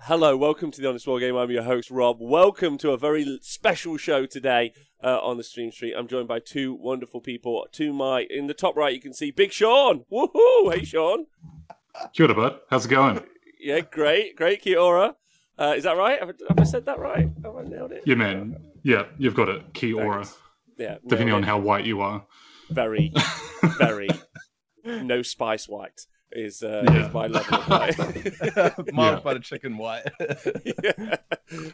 Hello, welcome to the Honest Wargamer. I'm your host, Rob. Welcome to a very special show today uh, on the Stream Street. I'm joined by two wonderful people. To my in the top right, you can see Big Shaun. Woohoo! Hey, Shaun. Kia ora, bud. How's it going? Yeah, great, great. Kia ora. Uh, is that right? Have I, have I, said that right? Have I nailed it? Yeah, man. Yeah, you've got it. Kia ora. Yeah, depending on how white you are. Very, very no spice white is, uh, yeah. is my level of white. Mild yeah. buttered chicken white. yeah.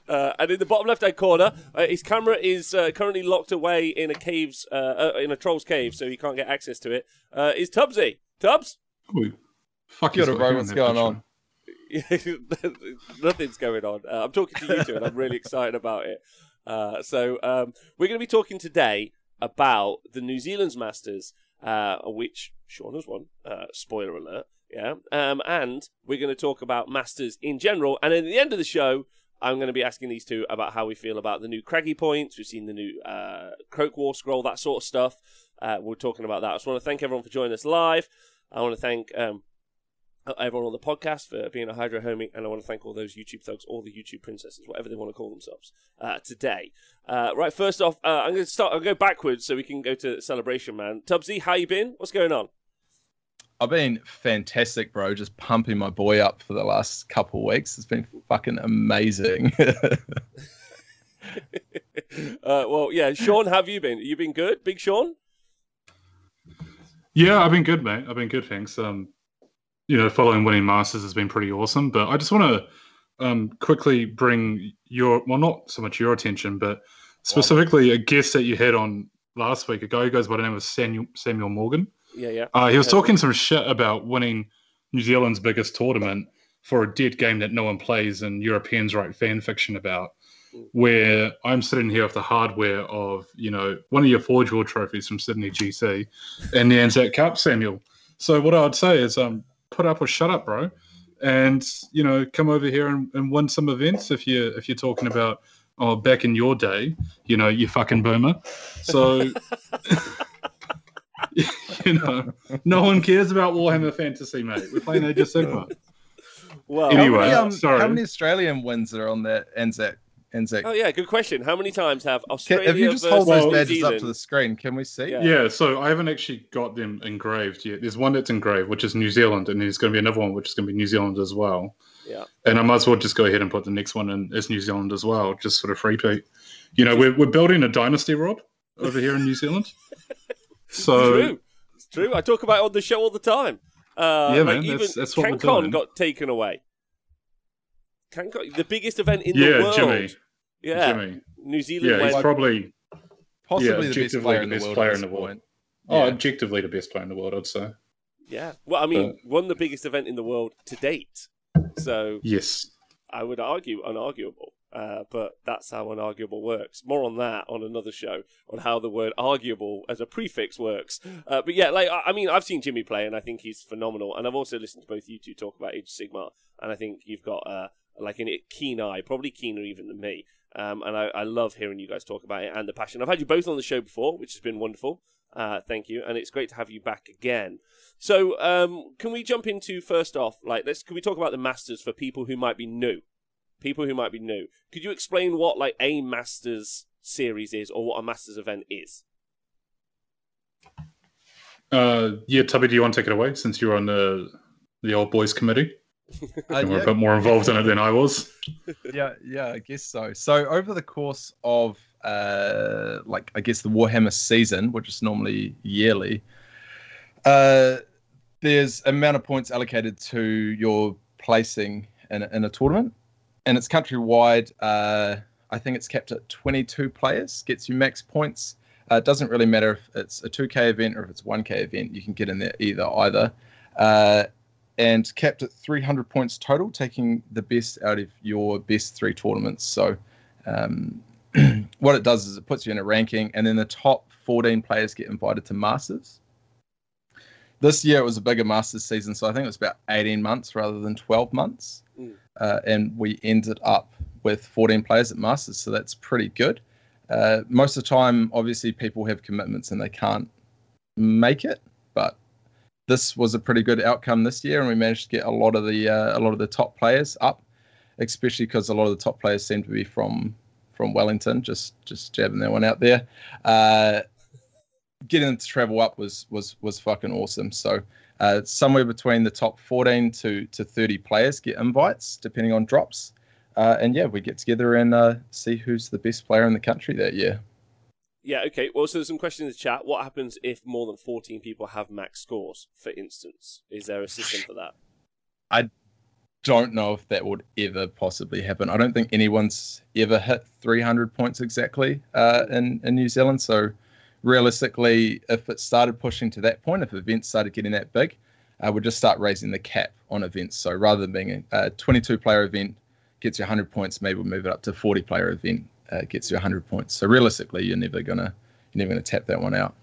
Uh, and in the bottom left hand corner, uh, his camera is uh, currently locked away in a cave's uh, uh, in a troll's cave, so he can't get access to it. is Tubbsy? Tubs? Ooh, fuck you, bro. What's going on? Nothing's going on. I'm talking to you two, and I'm really excited about it. so um, we're going to be talking today about the New Zealand's Masters uh, which Shaun has won. Uh, spoiler alert. Yeah. Um, and we're going to talk about Masters in general. And at the end of the show, I'm going to be asking these two about how we feel about the new Craggy points. We've seen the new uh, Kroak War scroll, that sort of stuff. Uh, we're talking about that. I just want to thank everyone for joining us live. I want to thank um, everyone on the podcast for being a Hydro homie, and I want to thank all those YouTube thugs, all the YouTube princesses, whatever they want to call themselves, uh, today. Uh, right, first off, uh, I'm going to start. I'll go backwards so we can go to celebration, man. Tubbsy, how you been? What's going on? I've been fantastic, bro. Just pumping my boy up for the last couple of weeks. It's been fucking amazing. Uh, well, yeah, Shaun, have you been? You been good, Big Shaun? Yeah, I've been good, mate. I've been good, thanks. Um, you know, following winning Masters has been pretty awesome. But I just want to um, quickly bring your, well, not so much your attention, but specifically a guest that you had on last week, a guy who goes by the name of Samuel, Samuel Morgan. Yeah, yeah. Uh, he was talking some shit about winning New Zealand's biggest tournament for a dead game that no one plays and Europeans write fan fiction about. Mm. Where I'm sitting here with the hardware of, you know, one of your Forge World trophies from Sydney GT and the Anzac Cup, Samuel. So what I'd say is, um, put up or shut up, bro. And you know, come over here and, and win some events if you if you're talking about oh back in your day, you know, you fucking boomer. So you know, no one cares about Warhammer Fantasy, mate. We're playing Age of Sigmar. Well, anyway, how many, um, sorry. How many Australian wins are on that Anzac Anzac. Oh yeah, good question. How many times have Australia? Can, if you just hold those badges up to the screen, can we see? Yeah. yeah. so I haven't actually got them engraved yet. There's one that's engraved, which is New Zealand, and there's going to be another one which is going to be New Zealand as well. Yeah. And I might as well just go ahead and put the next one in as New Zealand as well, just for the free peat. You know, we're we're building a dynasty, Rob, over here in New Zealand. So it's true. It's true. I talk about it on the show all the time. Uh, yeah, man. Like that's, that's what CanCon we're doing. got taken away. CanCon, the biggest event in yeah, the world. Jimmy. Yeah, Jimmy. New Zealand. Yeah, he's went... probably possibly yeah, the best player, the best in, the player in the world. Oh, objectively the best player in the world, I'd say. Yeah. Well, I mean, but... won the biggest event in the world to date. So yes, I would argue unarguable. Uh, but that's how unarguable works. More on that on another show on how the word arguable as a prefix works. Uh, but yeah, like I mean, I've seen Jimmy play and I think he's phenomenal. And I've also listened to both you two talk about Age Sigmar, and I think you've got uh, like a keen eye, probably keener even than me. Um, and I, I, love hearing you guys talk about it and the passion. I've had you both on the show before, which has been wonderful. Uh, thank you, and it's great to have you back again. So, um, can we jump into first off, like, let's can we talk about the Masters for people who might be new? People who might be new. Could you explain what like a Masters series is, or what a Masters event is? Uh, yeah, Tubby, do you want to take it away since you're on the the old boys committee? Uh, you were yeah. a bit more involved in it than I was. Yeah, yeah, I guess so. So over the course of uh, like I guess the Warhammer season, which is normally yearly, uh, there's amount of points allocated to your placing in, in a tournament, and it's countrywide. Uh, I think it's kept at 22 players, gets you max points. Uh, it doesn't really matter if it's a 2K event or if it's a 1K event. You can get in there either either. Uh, and capped at 300 points total, taking the best out of your best three tournaments. So, um, what it does is it puts you in a ranking, and then the top 14 players get invited to Masters. This year it was a bigger Masters season, so I think it was about 18 months rather than 12 months. Mm. Uh, and we ended up with 14 players at Masters, so that's pretty good. Uh, most of the time, obviously, people have commitments and they can't make it, but this was a pretty good outcome this year, and we managed to get a lot of the uh, a lot of the top players up. especially because a lot of the top players seem to be from from Wellington. Just just jabbing that one out there. Uh, getting them to travel up was was was fucking awesome. So uh, somewhere between the top 14 to to 30 players get invites depending on drops. Uh, and yeah, we get together and uh, see who's the best player in the country that year. Yeah, okay. Well, so there's some questions in the chat. What happens if more than 14 people have max scores, for instance? Is there a system for that? I don't know if that would ever possibly happen. I don't think anyone's ever hit 300 points exactly uh, in, in New Zealand. So realistically, if it started pushing to that point, if events started getting that big, uh, we'd just start raising the cap on events. So rather than being a 22 player event gets you 100 points, maybe we'll move it up to 40 player event uh, gets you 100 points. So realistically, you're never gonna you're never gonna tap that one out.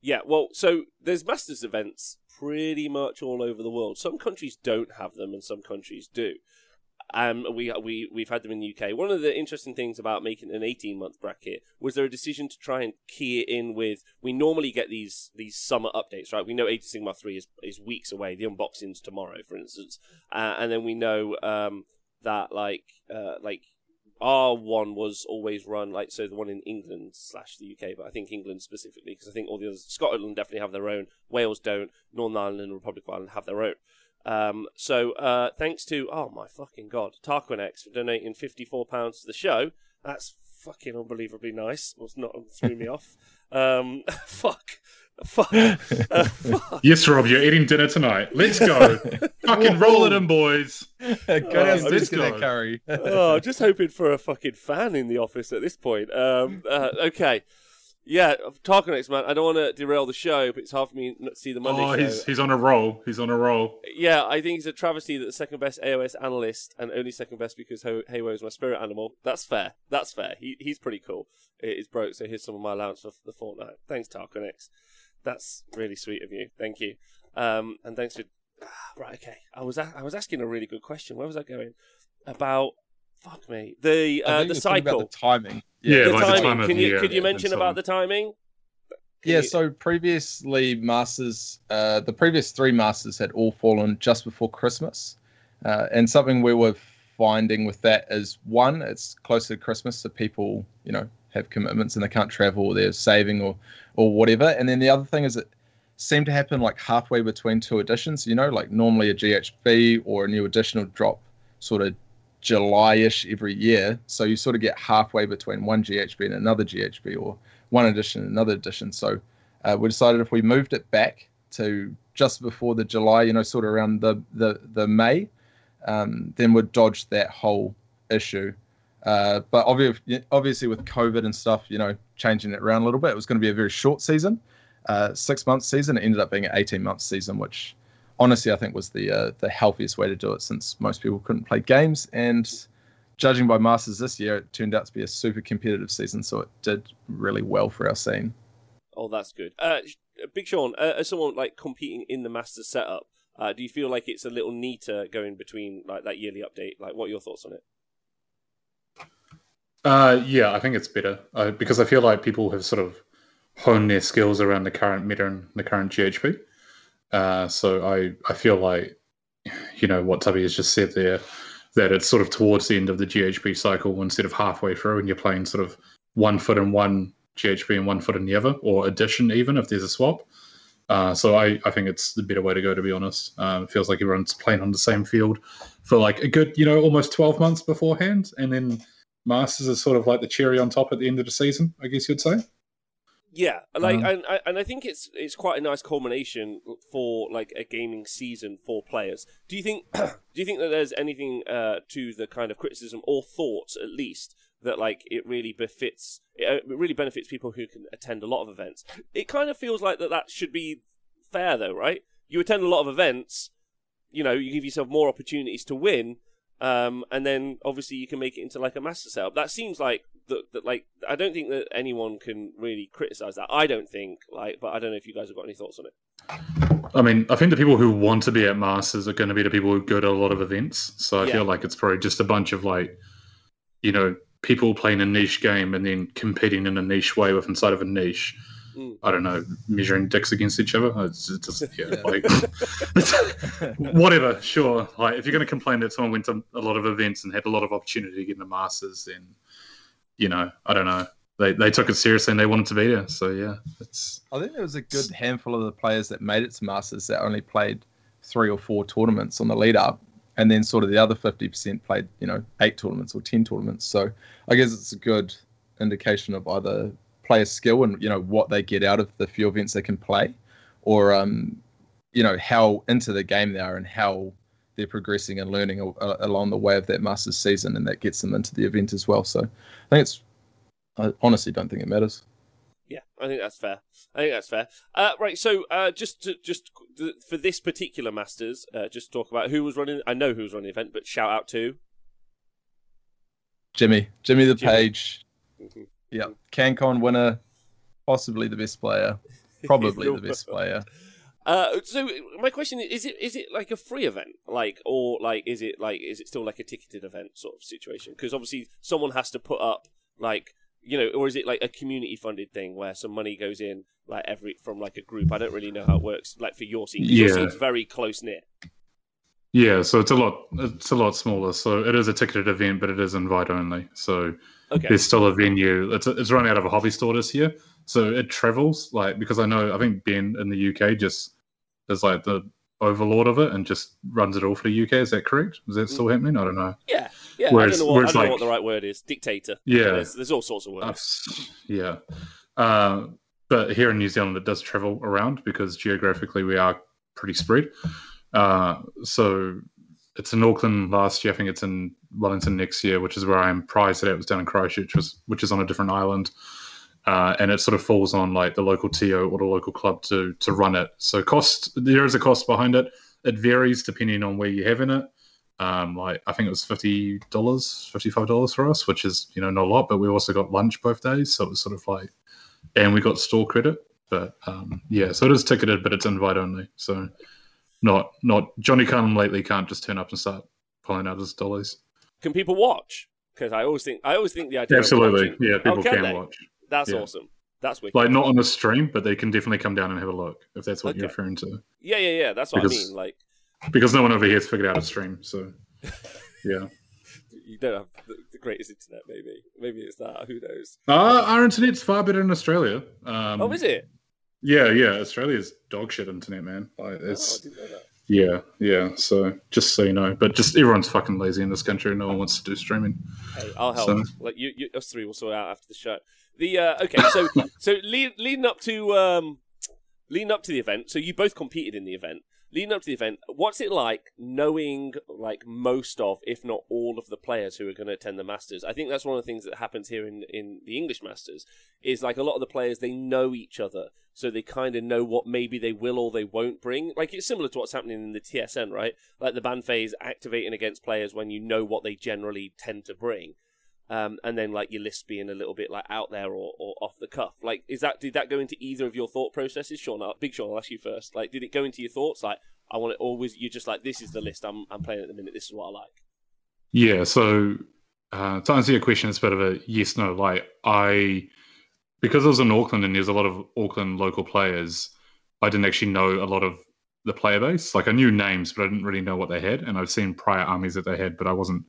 Yeah, well, so there's Masters events pretty much all over the world. Some countries don't have them, and some countries do. Um, we we we've had them in the UK. One of the interesting things about making an 18 month bracket was there a decision to try and key it in with. We normally get these these summer updates, right? We know Age of Sigmar three is is weeks away. The unboxing's tomorrow, for instance, uh, and then we know um, that like uh, like our one was always run like so the one in England slash the UK, but I think England specifically because I think all the others Scotland definitely have their own, Wales don't, Northern Ireland and Republic of Ireland have their own. Um, so uh, thanks to oh my fucking god, Tarquin for donating fifty four pounds to the show. That's fucking unbelievably nice. Was not threw me off. Um, fuck. Fuck. Uh, fuck. Yes, Rob, you're eating dinner tonight. Let's go. fucking roll it in, boys. go oh, downstairs to that curry. oh, just hoping for a fucking fan in the office at this point. Um, uh, okay. Yeah, Tarkonex, man. I don't want to derail the show, but it's hard for me not to see the Monday oh, show. He's, he's on a roll. He's on a roll. Yeah, I think he's a travesty that the second best AOS analyst and only second best because Haywo is my spirit animal. That's fair. That's fair. He he's pretty cool. It is broke, so here's some of my allowance for the fortnight. Thanks, Tarkonex. That's really sweet of you. Thank you. Um, and thanks for. Ah, right, okay. I was a- I was asking a really good question. Where was I going? About fuck me the uh, the cycle. the timing. Yeah, the like timing. the time Can you year, could you mention about the timing? Can yeah, you... so previously masters, uh, the previous three masters had all fallen just before Christmas, uh, and something we were finding with that is one, it's closer to Christmas, so people, you know, have commitments and they can't travel or they're saving or or whatever. And then the other thing is it seemed to happen like halfway between two editions. You know, like normally a GHB or a new edition will drop sort of July-ish every year. So you sort of get halfway between one GHB and another GHB or one edition and another edition. So uh, we decided if we moved it back to just before the July, you know, sort of around the the, the May, um, then we'd dodge that whole issue. Uh, but obviously, obviously with COVID and stuff, you know, changing it around a little bit, it was going to be a very short season, uh, six month season. It ended up being an 18 month season, which honestly I think was the uh, the healthiest way to do it since most people couldn't play games. And judging by Masters this year, it turned out to be a super competitive season, so it did really well for our scene. Oh, that's good. Uh, Big Shaun, uh, as someone like competing in the Masters setup, uh, do you feel like it's a little neater going between like that yearly update? Like, what are your thoughts on it? Uh, yeah, I think it's better uh, because I feel like people have sort of honed their skills around the current meta and the current GHB. Uh, so I, I feel like, you know, what Tubby has just said there, that it's sort of towards the end of the GHB cycle instead of halfway through, and you're playing sort of one foot in one GHB and one foot in the other, or addition even if there's a swap. Uh, so I, I think it's the better way to go, to be honest. Um, it feels like everyone's playing on the same field for like a good, you know, almost 12 months beforehand, and then Masters is sort of like the cherry on top at the end of the season, I guess you'd say. Yeah, like, um, and and I think it's it's quite a nice culmination for like a gaming season for players. Do you think do you think that there's anything uh, to the kind of criticism or thoughts at least that like it really befits it really benefits people who can attend a lot of events? It kind of feels like that that should be fair though, right? You attend a lot of events, you know, you give yourself more opportunities to win, um, and then obviously you can make it into like a master setup. That seems like that, that like I don't think that anyone can really criticize that. I don't think like, but I don't know if you guys have got any thoughts on it. I mean, I think the people who want to be at masters are going to be the people who go to a lot of events. So I yeah. feel like it's probably just a bunch of like, you know, people playing a niche game and then competing in a niche way with inside of a niche. Mm. I don't know, measuring dicks against each other. It's it's just yeah, Yeah. like whatever. Sure, like if you're going to complain that someone went to a lot of events and had a lot of opportunity to get in the Masters, then you know, I don't know. They they took it seriously and they wanted to be there. So yeah, it's I think there was a good handful of the players that made it to Masters that only played three or four tournaments on the lead up, and then sort of the other fifty percent played, you know, eight tournaments or ten tournaments. So I guess it's a good indication of either player skill and you know what they get out of the few events they can play, or um, you know how into the game they are and how they're progressing and learning a- a- along the way of that Masters season, and that gets them into the event as well. So I think it's. I honestly don't think it matters. Yeah, I think that's fair. I think that's fair. Uh, right, so uh, just to, just for this particular Masters, uh, just talk about who was running. I know who was running the event, but shout out to. Jimmy, Jimmy the Jimmy. Page. Mhm. Yeah, CanCon winner, possibly the best player, probably the best player. Uh, so my question is: Is it is it like a free event, like, or like is it like is it still like a ticketed event sort of situation? Because obviously someone has to put up like you know, or is it like a community funded thing where some money goes in like every from like a group? I don't really know how it works. Like for your scene, 'cause your Yeah. scene's very close knit. Yeah. So it's a lot it's a lot smaller. So it is a ticketed event, but it is invite only. So Okay, there's still a venue. It's it's run out of a hobby store this year, so it travels like because I know I think Ben in the UK just is like the overlord of it and just runs it all for the UK. Is that correct? Is that still happening? I don't know. yeah, yeah. Whereas- I don't know, what, I don't know what the right word is. Dictator. Yeah, There's, there's all sorts of words. Us, yeah. Uh, but here in New Zealand, it does travel around because geographically we are pretty spread. Uh, so it's in Auckland last year. I think it's in Wellington next year, which is where I am. Prior to that, it was down in Christchurch, which, was, which is on a different island. Uh, and it sort of falls on like the local TO or the local club to to run it. So cost there is a cost behind it. It varies depending on where you're having it. Um, like I think it was fifty dollars, fifty five dollars for us, which is you know not a lot, but we also got lunch both days, so it was sort of like, and we got store credit. But um, yeah, so it is ticketed, but it's invite only. So not not Johnny Come lately can't just turn up and start pulling out his dollars. Can people watch? Because I always think I always think the idea. Of Absolutely, yeah, people Oh, can can watch. That's Yeah. awesome. That's wicked. Like not on the stream, but they can definitely come down and have a look if that's what you're referring to. yeah, yeah, yeah. That's what I mean. Like Because no one over here has figured out a stream, so yeah. you don't have the, the greatest internet. Maybe, maybe it's that. Who knows? Uh, our internet's far better in Australia. Um, oh, is it? Yeah, yeah. Australia's dog shit internet, man. Like, Oh, I it's didn't know that. yeah, yeah. So just so you know, but just everyone's fucking lazy in this country. No one wants to do streaming. Hey, I'll help. So- Like you, you, us three will sort out after the show. The uh, okay, so so lead, leading up to um, leading up to the event. So you both competed in the event. Leading up to the event, what's it like knowing like most of, if not all of the players who are going to attend the Masters? I think that's one of the things that happens here in in the English Masters is like a lot of the players they know each other, so they kind of know what maybe they will or they won't bring. Like it's similar to what's happening in the TSN, right? Like the ban phase activating against players when you know what they generally tend to bring um, and then like your list being a little bit like out there or, or off the cuff. Like, is that did that go into either of your thought processes, Shaun? Uh, Big Shaun, I'll ask you first. Like, did it go into your thoughts? Like, I want it always. You're just like, this is the list I'm I'm playing at the minute. This is what I like. Yeah. So uh, to answer your question, it's a bit of a yes no. Like I, because I was in Auckland and there's a lot of Auckland local players, I didn't actually know a lot of the player base. Like I knew names, but I didn't really know what they had. And I've seen prior armies that they had, but I wasn't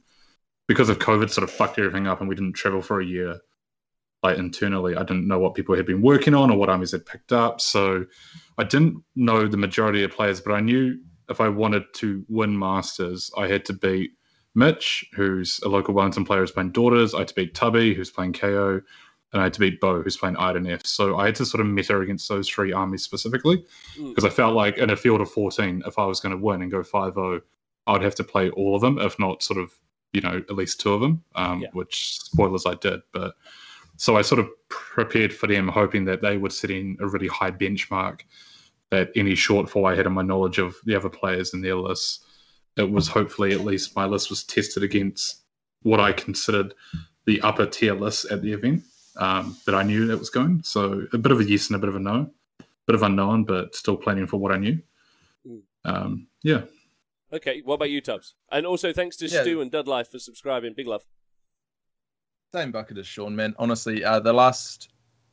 because of COVID. Sort of fucked everything up, and we didn't travel for a year. Like internally, I didn't know what people had been working on or what armies had picked up. So I didn't know the majority of players, but I knew if I wanted to win Masters, I had to beat Mitch, who's a local Wellington player who's playing Daughters. I had to beat Tubby, who's playing KO, and I had to beat Bo, who's playing IDNF. So I had to sort of meta against those three armies specifically Mm. because I felt like in a field of 14, if I was going to win and go 5 0, I'd have to play all of them, if not sort of, you know, at least two of them, um, Yeah. which spoilers I did. But so I sort of prepared for them, hoping that they would set in a really high benchmark that any shortfall I had in my knowledge of the other players in their lists, it was hopefully at least my list was tested against what I considered the upper tier list at the event um, that I knew that was going. So a bit of a yes and a bit of a no, a bit of unknown, but still planning for what I knew. Mm. Um, yeah. Okay, what about you, Tubs? And also thanks to Yeah. Stu and Dudlife for subscribing. Big love. Same bucket as Shaun, man. Honestly, uh, the last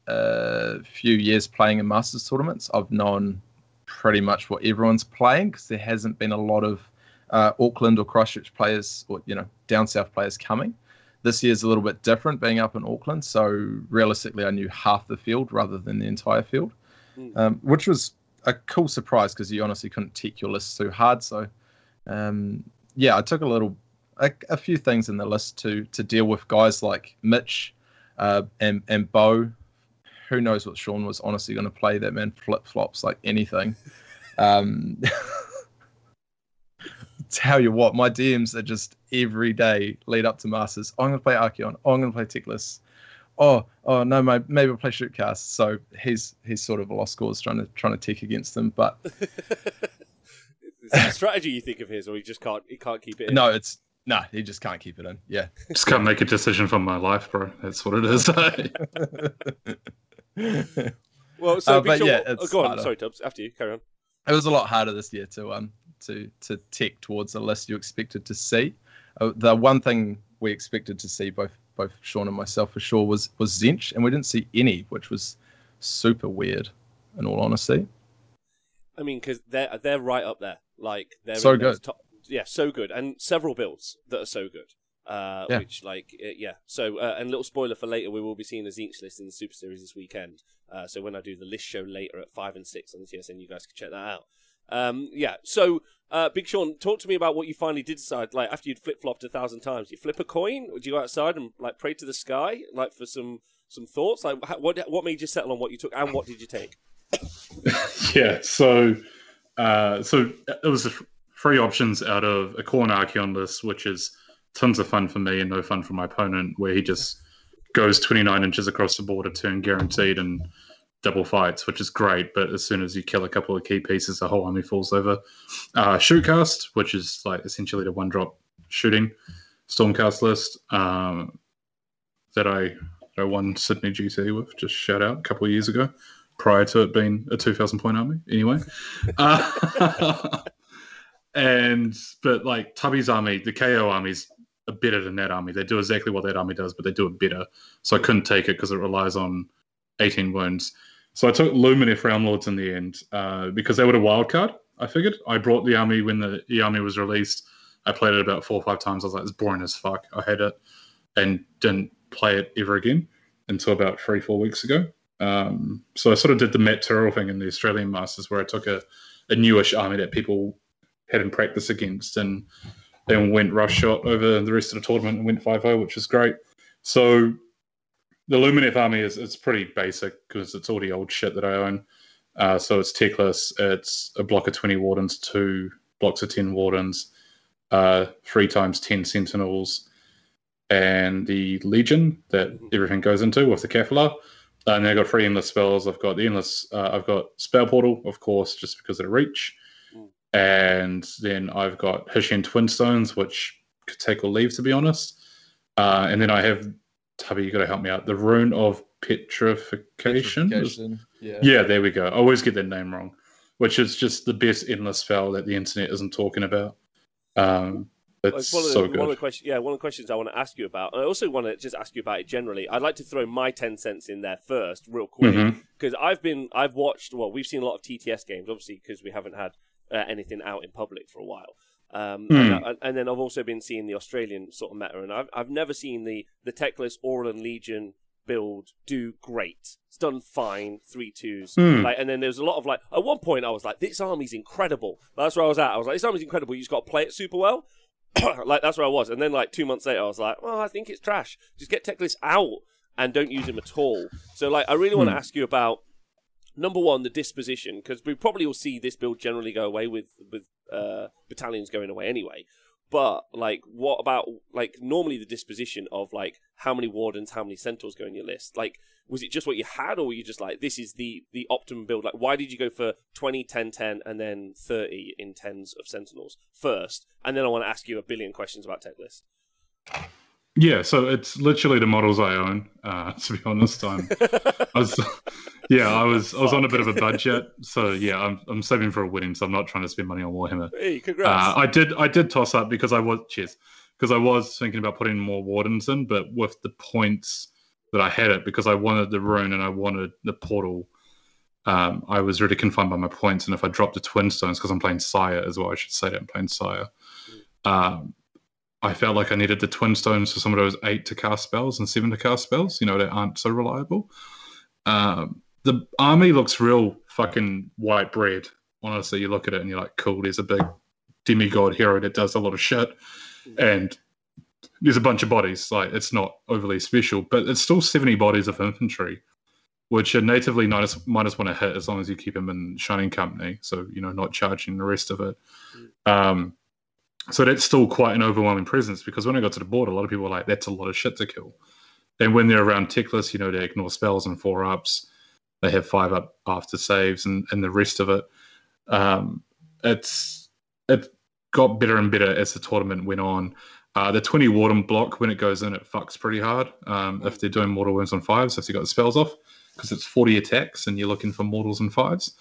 a few years playing in Masters tournaments, I've known pretty much what everyone's playing because there hasn't been a lot of uh, Auckland or Christchurch players or you know down south players coming. This year's a little bit different, being up in Auckland. So realistically, I knew half the field rather than the entire field, mm. um, which was a cool surprise because you honestly couldn't tick your list too hard. So um, yeah, I took a little a, a, few things in the list to to deal with guys like Mitch uh, and and Bo. Who knows what Shaun was honestly going to play? That man flip flops like anything. Um, tell you what, my DMs are just every day lead up to Masters. I'm going to play Archaon. Oh, I'm going to play Teclis. Oh, oh no, my, maybe I'll play Shootcast. So he's he's sort of a lost cause trying to trying to tick against them. But is that a strategy you think of his, or he just can't he can't keep it? In? No, it's no, nah, he just can't keep it in. Yeah, just can't make a decision for my life, bro. That's what it is. well, so uh, but sure, yeah, oh, go on. Sorry, Tubs. After you, carry on. It was a lot harder this year to um to to tick towards the list you expected to see. Uh, the one thing we expected to see both both Shaun and myself for sure was was Tzeentch, and we didn't see any, which was super weird. In all honesty, I mean, because they're they're right up there. Like they're so good. Top, yeah, so good, and several builds that are so good. Uh, yeah. Which like uh, yeah. So uh, and little spoiler for later, we will be seeing a Tzeentch list in the Super Series this weekend. Uh, so when I do the list show later at five and six on the TSN, you guys can check that out. Um, yeah. So uh, Big Shaun, talk to me about what you finally did decide. Like after you'd flip flopped a thousand times, you flip a coin. Would you go outside and like pray to the sky, like for some some thoughts? Like what what made you settle on what you took, and what did you take? yeah. So uh, so it was three options out of a Khorne Archaon list, which is tons of fun for me and no fun for my opponent, where he just goes 29 inches across the board a turn guaranteed and double fights, which is great. But as soon as you kill a couple of key pieces, the whole army falls over. Uh, Shootcast, which is like essentially the one drop shooting Stormcast list um, that I that I won Sydney GT with, just shout out a couple of years ago, prior to it being a 2,000 point army. Anyway. Uh, and but like Tubby's army, the KO armies are better than that army. They do exactly what that army does, but they do it better. So I couldn't take it because it relies on 18 wounds. So I took Lumineth Realm Lords in the end uh, because they were a wild card. I figured I brought the army when the, the army was released. I played it about four or five times. I was like, it's boring as fuck. I had it and didn't play it ever again until about three, four weeks ago. Um, so I sort of did the Matt Tyrrell thing in the Australian Masters where I took a, a newish army that people hadn't practiced against and then went rush shot over the rest of the tournament and went 5 0, which was great. So the Lumineth army is it's pretty basic because it's all the old shit that I own. Uh, so it's Teclis, it's a block of 20 Wardens, two blocks of 10 Wardens, uh, three times 10 Sentinels, and the Legion that everything goes into with the Kefla. And then I've got three endless spells. I've got the endless, uh, I've got Spell Portal, of course, just because of the reach. Mm. And then I've got Hyshian Twin Stones, which could take or leave, to be honest. Uh, and then I have Tubby, you got to help me out. The rune of petrification. petrification. Yeah. yeah, there we go. I always get that name wrong, which is just the best endless spell that the internet isn't talking about. Um, it's one of the, so good. One of the questions, yeah, one of the questions I want to ask you about. And I also want to just ask you about it generally. I'd like to throw my ten cents in there first, real quick, because mm-hmm. I've been, I've watched. Well, we've seen a lot of TTS games, obviously, because we haven't had uh, anything out in public for a while. Um, mm. and, and, then I've also been seeing the Australian sort of meta, and I've I've never seen the the Teclis Auralan Legion build do great. It's done fine, three twos. Mm. Like, and then there's a lot of like. At one point, I was like, "This army's incredible." That's where I was at. I was like, "This army's incredible. You just got to play it super well." like that's where I was. And then like two months later, I was like, "Well, I think it's trash. Just get Teclis out and don't use him at all." So like, I really want to mm. ask you about number one, the disposition, because we probably will see this build generally go away with with uh, battalions going away anyway. But like, what about like normally the disposition of like how many wardens, how many centaurs go in your list? Like, was it just what you had, or were you just like this is the the optimum build? Like, why did you go for 20, 10, 10, and then thirty in tens of sentinels first? And then I want to ask you a billion questions about Teclis. Yeah, so it's literally the models I own. Uh, to be honest, I'm, I was, yeah, I was, I was on a bit of a budget, so yeah, I'm, I'm saving for a wedding, so I'm not trying to spend money on Warhammer. Hey, congrats! Uh, I did, I did toss up because I was, cheers, because I was thinking about putting more wardens in, but with the points that I had it because I wanted the rune and I wanted the portal. Um, I was really confined by my points, and if I dropped the twin stones because I'm playing Syar as well, I should say that I'm playing Syar. Um, I felt like I needed the twin stones for some of those eight to cast spells and seven to cast spells. You know that aren't so reliable. Um, the army looks real fucking white bread. Honestly, you look at it and you're like, cool. There's a big demigod hero that does a lot of shit, and there's a bunch of bodies. Like it's not overly special, but it's still 70 bodies of infantry, which are natively minus minus one a hit as long as you keep them in shining company. So you know, not charging the rest of it. Um, so that's still quite an overwhelming presence because when I got to the board, a lot of people were like, "That's a lot of shit to kill." And when they're around Teclis, you know, they ignore spells and four ups. They have five up after saves and, and the rest of it. Um, it's it got better and better as the tournament went on. Uh, the 20 Warden block, when it goes in, it fucks pretty hard. Um, if they're doing mortal wounds on fives, if you got the spells off, because it's 40 attacks and you're looking for mortals and fives.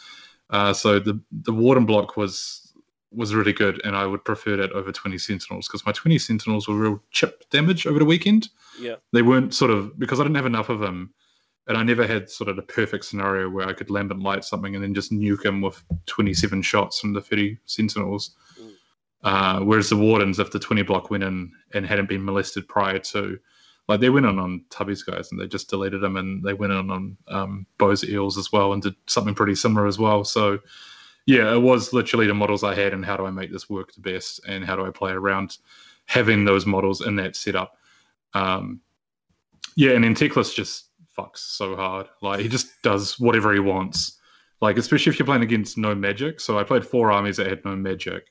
Uh, so the the Warden block was was really good, and I would prefer that over 20 Sentinels because my 20 Sentinels were real chip damage over the weekend. Yeah. They weren't sort of because I didn't have enough of them, and I never had sort of the perfect scenario where I could lambent light something and then just nuke him with 27 shots from the 30 Sentinels. Mm. Uh, whereas the Wardens, if the 20 block went in and hadn't been molested prior to, like they went on on Tubby's guys and they just deleted them and they went on on um, Bo's Eels as well and did something pretty similar as well. So yeah, it was literally the models I had and how do I make this work the best and how do I play around having those models in that setup. Um, yeah, and then Teclis just fucks so hard. Like he just does whatever he wants. Like especially if you're playing against no magic. So I played four armies that had no magic,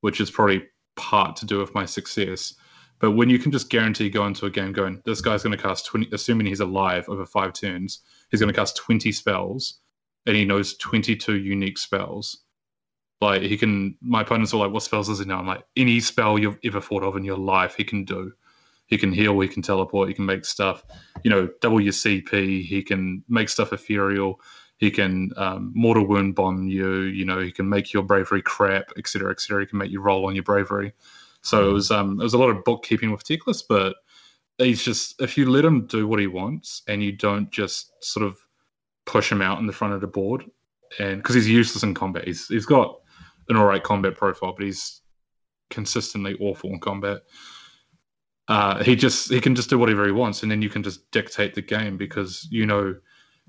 which is probably part to do with my success. But when you can just guarantee go into a game going, this guy's going to cast 20, assuming he's alive over five turns, he's going to cast 20 spells and he knows 22 unique spells. Like he can, my opponents are like, what spells does he know? I'm like, any spell you've ever thought of in your life, he can do. He can heal, he can teleport, he can make stuff, you know, double your CP, he can make stuff ethereal, he can um, mortal wound bomb you, you know, he can make your bravery crap, etc., etc. He can make you roll on your bravery. So it was um, it was a lot of bookkeeping with Teclis, but he's just if you let him do what he wants and you don't just sort of push him out in the front of the board, and because he's useless in combat, he's he's got an alright combat profile, but he's consistently awful in combat. Uh, he just he can just do whatever he wants, and then you can just dictate the game because you know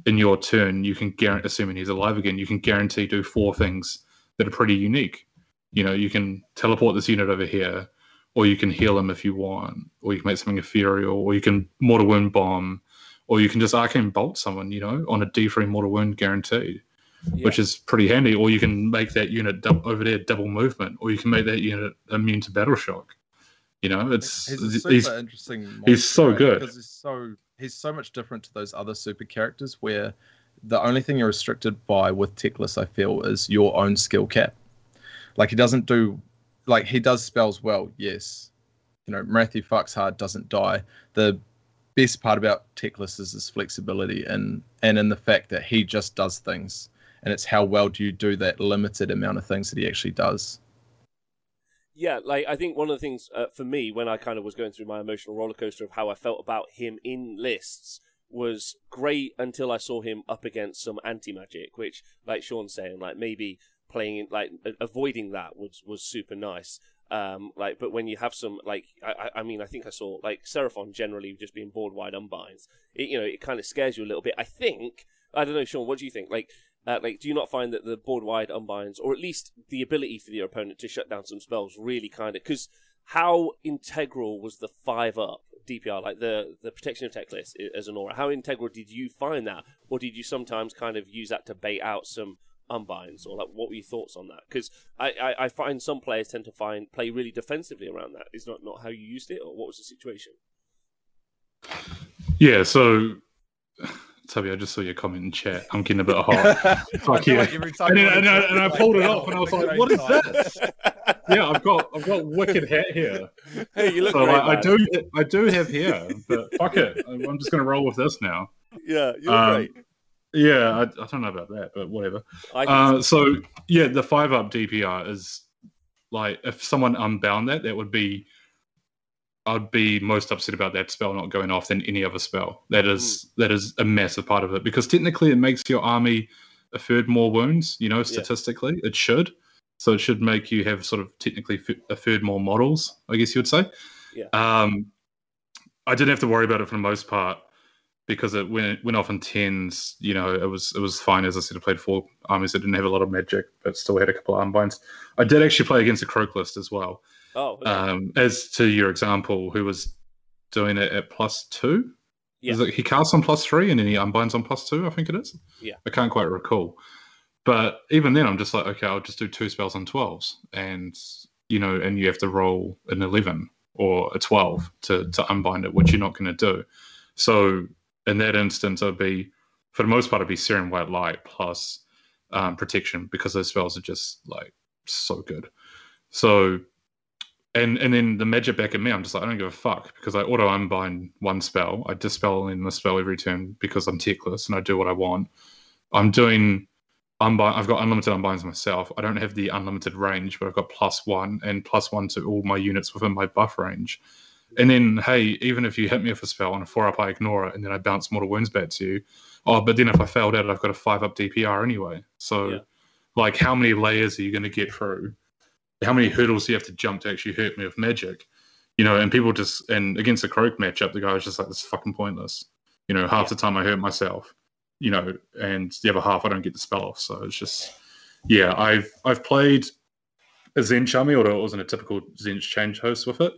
in your turn you can guarantee, hmm. assuming he's alive again, you can guarantee do four things that are pretty unique. You know, you can teleport this unit over here, or you can heal him if you want, or you can make something ethereal, or you can mortal wound bomb, or you can just arcane bolt someone, you know, on a D3 mortal wound guaranteed, Yeah. which is pretty handy. Or you can make that unit over there double movement, or you can make that unit immune to battle shock. You know, it's he's super he's interesting. he's so good. because he's so he's so much different to those other super characters. Where the only thing you're restricted by with Teclis, I feel, is your own skill cap. Like he doesn't do, like he does spells well, yes. You know, Morathi fucks hard, doesn't die. The best part about Teclis is his flexibility and and in the fact that he just does things, and it's how well do you do that limited amount of things that he actually does. Yeah, like I think one of the things uh, for me when I kind of was going through my emotional roller coaster of how I felt about him in lists was great until I saw him up against some anti magic, which, like Shaun's saying, like maybe playing in, like avoiding that was was super nice. Um, like, but when you have some, like, I, I- I mean, I think I saw like Seraphon generally just being board wide unbinds. It, you know, it kind of scares you a little bit. I think I don't know, Shaun. What do you think? Like, uh, like, do you not find that the board wide unbinds, or at least the ability for your opponent to shut down some spells, really kind of because how integral was the five up DPR, like the the protection of Teclis as an aura? How integral did you find that, or did you sometimes kind of use that to bait out some unbinds, or like what were your thoughts on that? Because I, I I find some players tend to find play really defensively around that. Is not not how you used it, or what was the situation? yeah. So, Tubby, I just saw your comment in chat. I'm getting a bit hot. Fuck I yeah. like every time And you then- wanna and I- and I pulled it off and I was like, what is this? yeah, I've got I've got wicked hat here. hey, you look So great. like, I do I do have hair, but fuck it. I'm just gonna roll with this now. Yeah, you look Um, great. Yeah, I, I don't know about that, but whatever. Uh, so yeah, the five up DPR is like if someone unbound that, that would be I'd be most upset about that spell not going off than any other spell. That is that is a massive part of it because technically it makes your army a third more wounds. You know, statistically it should. So it should make you have sort of technically a third more models. I guess you would say. Yeah. Um, I didn't have to worry about it for the most part because it went went off in tens. You know, it was it was fine. As I said, I played four armies that didn't have a lot of magic, but still had a couple of unbinds. I did actually play against a Kroak list as well. Oh, okay. Um, as to your example, who was doing it at plus two? Yeah. Is it, he casts on plus three and then he unbinds on plus two. I think it is. Yeah. I can't quite recall, but even then, I'm just like, okay, I'll just do two spells on twelves, and you know, and you have to roll an eleven or a twelve to to unbind it, which you're not going to do. So in that instance, I'd be, for the most part, I'd be Searing White Light plus um, protection because those spells are just like so good. So, and and then the magic back at me, I'm just like, I don't give a fuck because I auto unbind one spell. I dispel in the spell every turn because I'm Teclis and I do what I want. I'm doing unbind. I've got unlimited unbinds myself. I don't have the unlimited range, but I've got plus one and plus one to all my units within my buff range. And then, hey, even if you hit me with a spell on a four up, I ignore it, and then I bounce mortal wounds back to you. Oh, but then if I failed at it, I've got a five up DPR anyway. So, Yeah. like, how many layers are you going to get through? How many hurdles do you have to jump to actually hurt me with magic? You know, and people just and against the Kroak matchup, the guy was just like, "This is fucking pointless." You know, half Yeah. the time I hurt myself. You know, and the other half I don't get the spell off. So it's just, yeah, I've I've played a Tzeentch army, although it wasn't a typical Tzeentch change host with it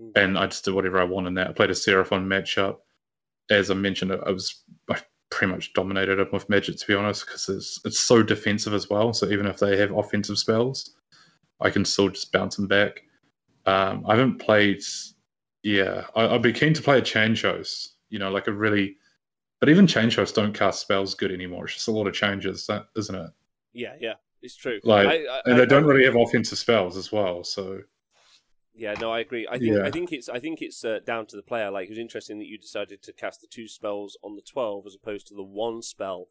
Mm. and I just did whatever I want in that. I played a Seraphon matchup. As I mentioned, I was I pretty much dominated it with Magic to be honest, because it's it's so defensive as well. So even if they have offensive spells, I can still just bounce them back. Um, I haven't played. Yeah, I, I'd be keen to play a change host. You know, like a really, but even change hosts don't cast spells good anymore. It's just a lot of changes, that isn't it? yeah, yeah, it's true. Like, I, I, And I- they don't I- really have offensive spells as well. So Yeah, no, I agree. I think Yeah. I think it's I think it's uh, down to the player. Like it was interesting that you decided to cast the two spells on the twelve as opposed to the one spell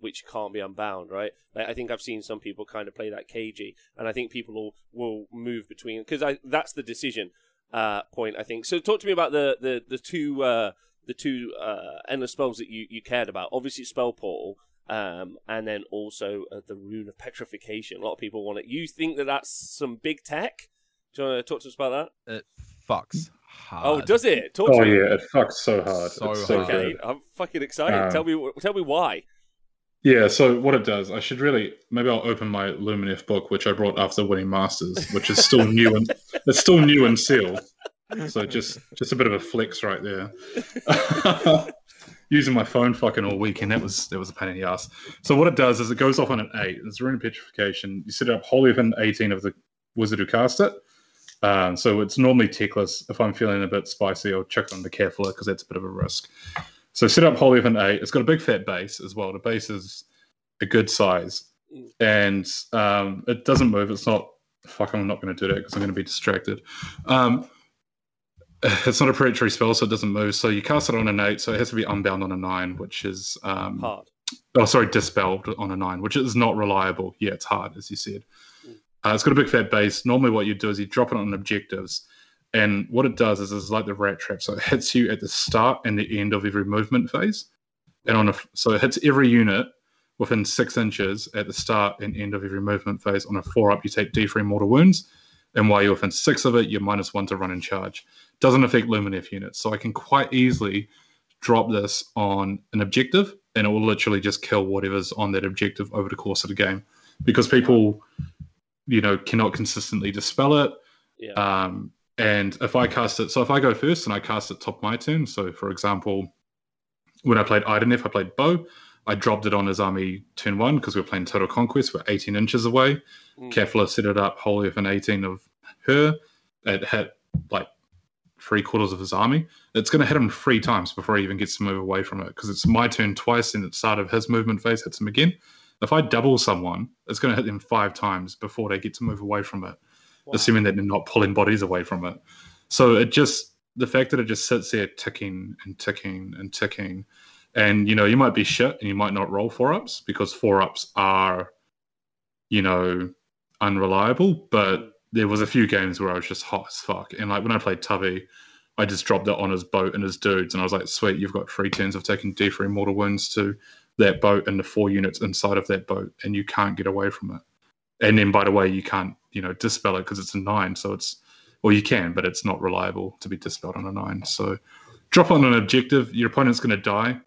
which can't be unbound. Right? Like, I think I've seen some people kind of play that cagey, and I think people will will move between because that's the decision uh, point. I think. So talk to me about the the the two uh, the two uh, endless spells that you you cared about. Obviously, spell portal. Um, and then also uh, the rune of petrification. A lot of people want it. You think that that's some big tech? Do you want to talk to us about that? It fucks hard. Oh, does it? Talk oh to me. yeah, it fucks so hard. So it's so hard. Okay, good. I'm fucking excited. Um, tell me, tell me why. Yeah, so what it does, I should really maybe I'll open my Lumineth book, which I brought after winning Masters, which is still new and it's still new and sealed. So just just a bit of a flex right there. Using my phone fucking all weekend, that was that was a pain in the ass. So what it does is it goes off on an eight. It's rune petrification. You set it up wholly within 18 of the wizard who cast it. Um, so it's normally Teclis. If I'm feeling a bit spicy, I'll chuck it on the careful because that's a bit of a risk. So set up wholly within eight. It's got a big fat base as well. The base is a good size, and um, it doesn't move. It's not. Fuck, I'm not going to do that because I'm going to be distracted. Um, it's not a predatory spell, so it doesn't move. So you cast it on an eight, so it has to be unbound on a nine, which is um, Hard. oh sorry, dispelled on a nine, which is not reliable. Yeah, it's hard, as you said. Uh, it's got a big fat base. Normally, what you do is you drop it on objectives, and what it does is it's like the rat trap. So it hits you at the start and the end of every movement phase, and on a so it hits every unit within six inches at the start and end of every movement phase. On a four up, you take D3 mortal wounds, and while you're within six of it, you're minus one to run and charge. Doesn't affect Lumineth units, so I can quite easily drop this on an objective, and it will literally just kill whatever's on that objective over the course of the game, because people, you know, cannot consistently dispel it. Yeah. Um, and if I cast it, so if I go first and I cast it top my turn, so for example, when I played Idoneth, I played Bo. I dropped it on his army turn one because we were playing Total Conquest. We're 18 inches away. Mm. Kefla set it up wholly within 18 of her. It hit like three quarters of his army. It's going to hit him three times before he even gets to move away from it because it's my turn twice and at the start of his movement phase hits him again. If I double someone, it's going to hit them five times before they get to move away from it Wow. assuming that they're not pulling bodies away from it. So it just the fact that it just sits there ticking and ticking and ticking, and you know you might be shit and you might not roll four ups because four ups are, you know, unreliable. But there was a few games where I was just hot as fuck, and like when I played Tubby, I just dropped it on his boat and his dudes, and I was like, sweet, you've got three turns of taking D3 mortal wounds to that boat and the four units inside of that boat, and you can't get away from it. And then, by the way, you can't, you know, dispel it because it's a nine, so it's, well, you can, but it's not reliable to be dispelled on a nine. So drop on an objective, your opponent's going to die.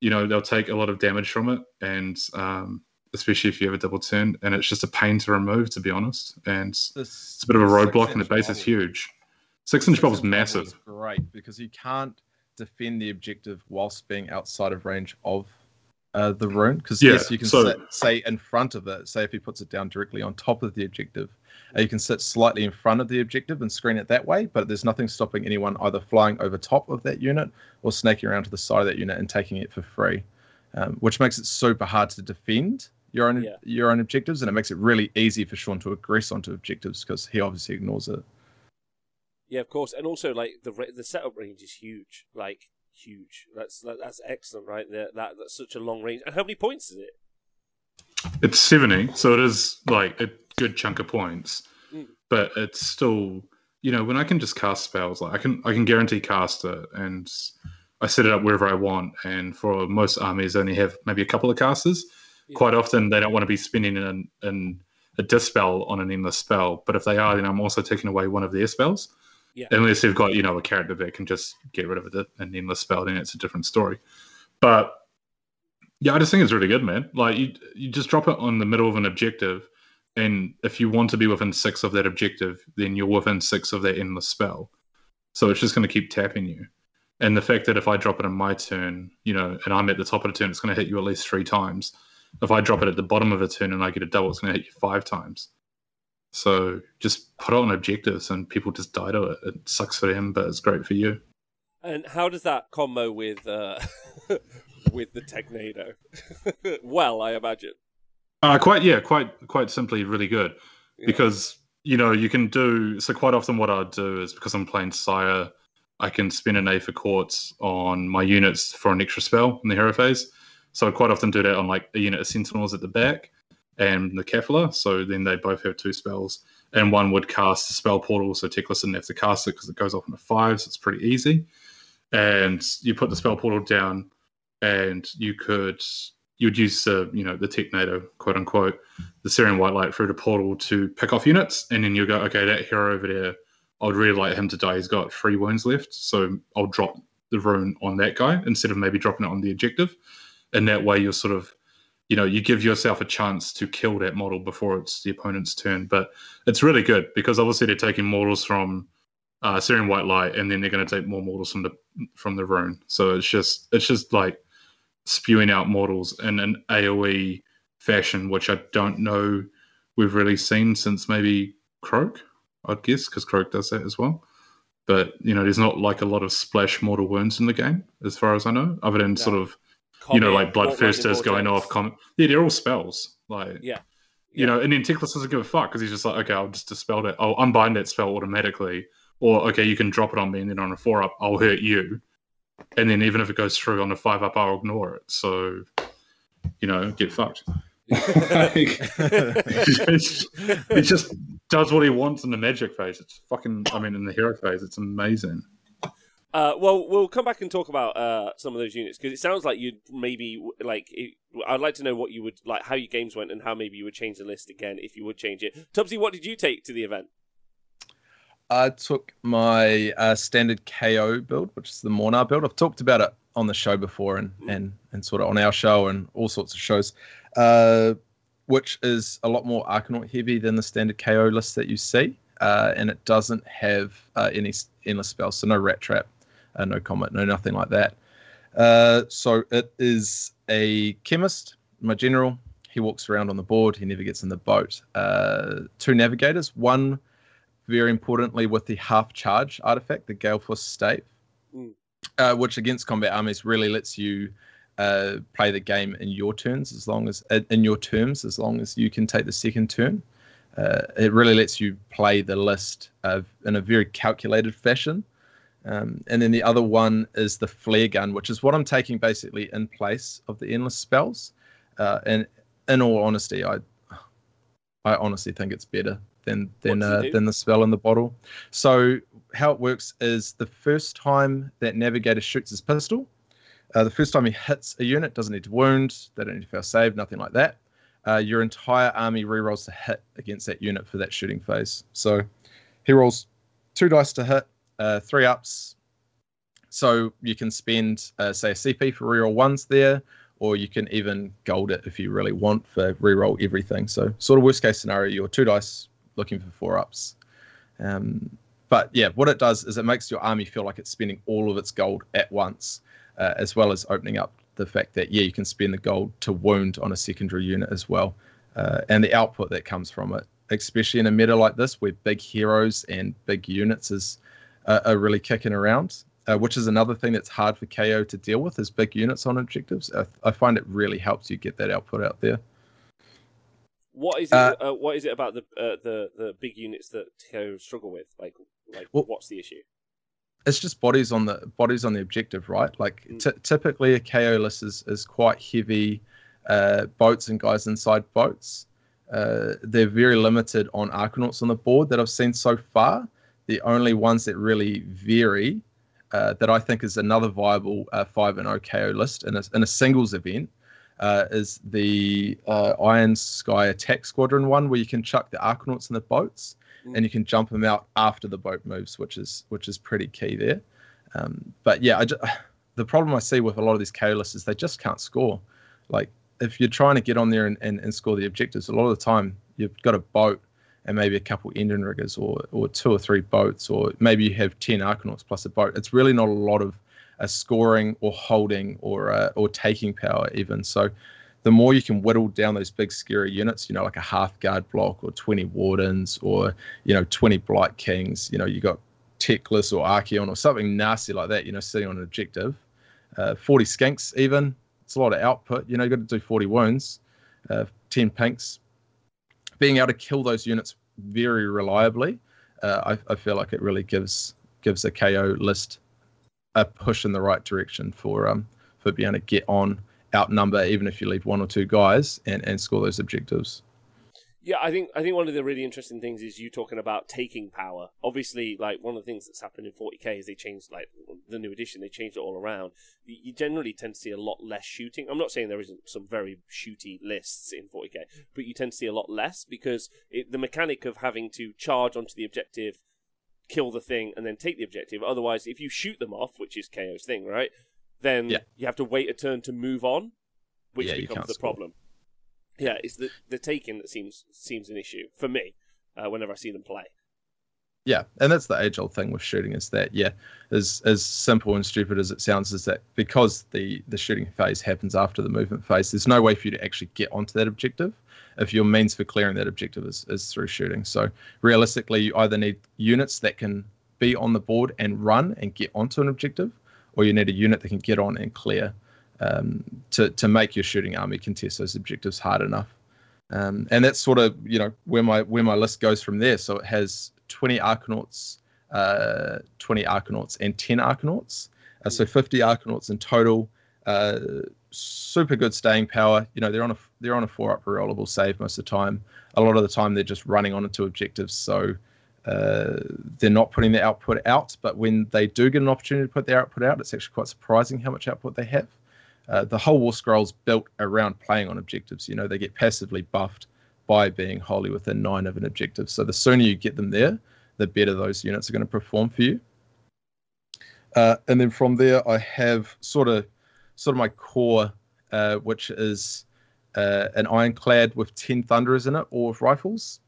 You know, they'll take a lot of damage from it, and um, especially if you have a double turn, and it's just a pain to remove, to be honest. And it's a bit of a roadblock, and the base is huge. Six inch bubble is massive. Great because you can't defend the objective whilst being outside of range of uh, the rune. Because Yeah, yes, you can so- sit, say in front of it. Say if he puts it down directly on top of the objective, uh, you can sit slightly in front of the objective and screen it that way. But there's nothing stopping anyone either flying over top of that unit or snaking around to the side of that unit and taking it for free, um, which makes it super hard to defend your own Yeah. your own objectives, and it makes it really easy for Shaun to aggress onto objectives because he obviously ignores it. Yeah, of course, and also like the the setup range is huge, like huge. That's that, that's excellent, right? There, that that's such a long range. And how many points is it? It's 70, so it is like a good chunk of points. Mm. But it's still, you know, when I can just cast spells, like I can I can guarantee cast it and I set it up wherever I want. And for most armies only have maybe a couple of casters. Yeah. Quite often they don't want to be spending an, an a dispel on an endless spell. But if they are, then I'm also taking away one of their spells. Yeah. Unless they've got, you know, a character that can just get rid of it, an endless spell, then it's a different story. But yeah, I just think it's really good, man. Like you, you just drop it on the middle of an objective, and if you want to be within six of that objective, then you're within six of that endless spell. So it's just going to keep tapping you. And the fact that if I drop it in my turn, you know, and I'm at the top of the turn, it's going to hit you at least three times. If I drop it at the bottom of a turn and I get a double, it's going to hit you five times. So just put on objectives, and people just die to it. It sucks for them, but it's great for you. And how does that combo with uh, with the Technado? well, I imagine. Uh, quite, yeah, quite, quite simply, really good. Yeah. because you know you can do so quite often what i do is because i'm playing Syar i can spend an Aether Quartz on my units for an extra spell in the hero phase so i quite often do that on like a unit of sentinels at the back and the Kefla, so then they both have two spells. And one would cast the spell portal so Teclis didn't have to cast it because it goes off into five so it's pretty easy. And you put the spell portal down and you could you'd use the you know the Technado quote unquote the Searing White Light through the portal to pick off units, and then you go, okay, that hero over there, I'd really like him to die. He's got three wounds left, so I'll drop the rune on that guy instead of maybe dropping it on the objective, and that way you're sort of, you know, you give yourself a chance to kill that model before it's the opponent's turn. But it's really good because obviously they're taking models from uh, Searing White Light, and then they're going to take more models from the from the rune. So it's just it's just like spewing out models in an AOE fashion, which I don't know we've really seen since maybe Kroak, I'd guess, because Kroak does that as well. But you know, there's not like a lot of splash mortal wounds in the game, as far as I know, other than No. sort of you know like Bloodthirsters going off. Com- yeah, they're all spells. Like Yeah. you know, and then Teclis doesn't give a fuck because he's just like, okay, I'll just dispel that. I'll unbind that spell automatically, or okay, you can drop it on me, and then on a four up, I'll hurt you, and then even if it goes through on a five up, I'll ignore it. So, you know, get fucked. he just does what he wants in the magic phase. It's fucking. I mean, in the hero phase, it's amazing. Uh, well, we'll come back and talk about uh, some of those units because it sounds like you'd maybe like. It, I'd like to know what you would like, how your games went, and how maybe you would change the list again if you would change it. Tubbsy, what did you take to the event? I took my uh, standard KO build, which is the Mhornar build. I've talked about it on the show before and, and, and sort of on our show and all sorts of shows, uh, which is a lot more Arkanaut heavy than the standard KO list that you see. Uh, and it doesn't have uh, any endless spells, so no Rat Trap, uh, no comment, no nothing like that. Uh, so it is a chemist, my general. He walks around on the board. He never gets in the boat. Uh, two navigators, one very importantly with the half charge artifact, the Galeforce Stave, Mm. uh, which against combat armies really lets you uh, play the game in your turns as long as in your terms as long as you can take the second turn. Uh, it really lets you play the list of, in a very calculated fashion. Um, and then the other one is the flare gun, which is what I'm taking basically in place of the endless spells. Uh, and in all honesty, I I honestly think it's better than than What does it uh, than the spell in the bottle. So how it works is the first time that navigator shoots his pistol, uh, the first time he hits a unit doesn't need to wound, they don't need to fail save, nothing like that. Uh, your entire army rerolls to hit against that unit for that shooting phase. So he rolls two dice to hit, uh, three ups. So you can spend, uh, say, a CP for reroll ones there, or you can even gold it if you really want for reroll everything. So sort of worst case scenario, you're two dice looking for four ups. Um, but yeah, what it does is it makes your army feel like it's spending all of its gold at once, uh, as well as opening up the fact that yeah, you can spend the gold to wound on a secondary unit as well, uh, and the output that comes from it, especially in a meta like this where big heroes and big units is uh, are really kicking around. Uh, which is another thing that's hard for KO to deal with is big units on objectives. I, I find it really helps you get that output out there. What is it? Uh, Uh, what is it about the uh, the the big units that KO struggle with? Like, like Well- what's the issue? it's just bodies on the bodies on the objective, right? Like Mm. t- typically a KO list is, is quite heavy uh, boats and guys inside boats. Uh, they're very limited on Arkanauts on the board that I've seen so far. The only ones that really vary uh, that I think is another viable uh, five and O KO list in a, in a singles event uh, is the uh, Iron Sky Attack Squadron one, where you can chuck the Arkanauts in the boats and you can jump them out after the boat moves, which is which is pretty key there. Um, but yeah, I ju- the problem I see with a lot of these KO lists is they just can't score. Like if you're trying to get on there and, and, and score the objectives, a lot of the time you've got a boat and maybe a couple Endrinriggers or or two or three boats, or maybe you have ten Arkanauts plus a boat. It's really not a lot of uh, scoring or holding or uh, or taking power even. So the more you can whittle down those big scary units, you know, like a Hearthguard block or 20 wardens or, you know, 20 blight kings, you know, you got Teclis or Archaon or something nasty like that, you know, sitting on an objective. Uh, 40 skinks even, it's a lot of output. You know, you've got to do 40 wounds, uh, 10 pinks. Being able to kill those units very reliably, uh, I, I feel like it really gives gives a KO list a push in the right direction for um for being able to get on outnumber even if you leave one or two guys and, and score those objectives. Yeah, I think I think one of the really interesting things is you talking about taking power. Obviously, like one of the things that's happened in 40k is they changed like the new edition. They changed it all around. You generally tend to see a lot less shooting. I'm not saying there isn't some very shooty lists in 40k, but you tend to see a lot less because it, the mechanic of having to charge onto the objective, kill the thing, and then take the objective. Otherwise, if you shoot them off, which is KO's thing, right? Then Yeah. you have to wait a turn to move on, which Yeah, becomes the score. problem. Yeah, it's the the taking that seems seems an issue for me uh, whenever I see them play. Yeah, and that's the age old thing with shooting is that yeah, as as simple and stupid as it sounds, is that because the the shooting phase happens after the movement phase, there's no way for you to actually get onto that objective if your means for clearing that objective is, is through shooting. So realistically, you either need units that can be on the board and run and get onto an objective, or you need a unit that can get on and clear um, to to make your shooting army contest those objectives hard enough. Um, and that's sort of you know where my where my list goes from there. So it has 20 Arkanauts, uh, 20 Arkanauts, and 10 Arkanauts. Uh, so 50 Arkanauts in total. Uh, super good staying power. You know they're on a they're on a four up rollable save most of the time. A lot of the time they're just running on into objectives, so uh, they're not putting their output out. But when they do get an opportunity to put their output out, it's actually quite surprising how much output they have. Uh, the whole War Scroll's built around playing on objectives. You know, they get passively buffed by being wholly within nine of an objective. So the sooner you get them there, the better those units are going to perform for you. Uh, and then from there, I have sort of sort of my core, uh, which is uh, an ironclad with ten thunderers in it, or with rifles,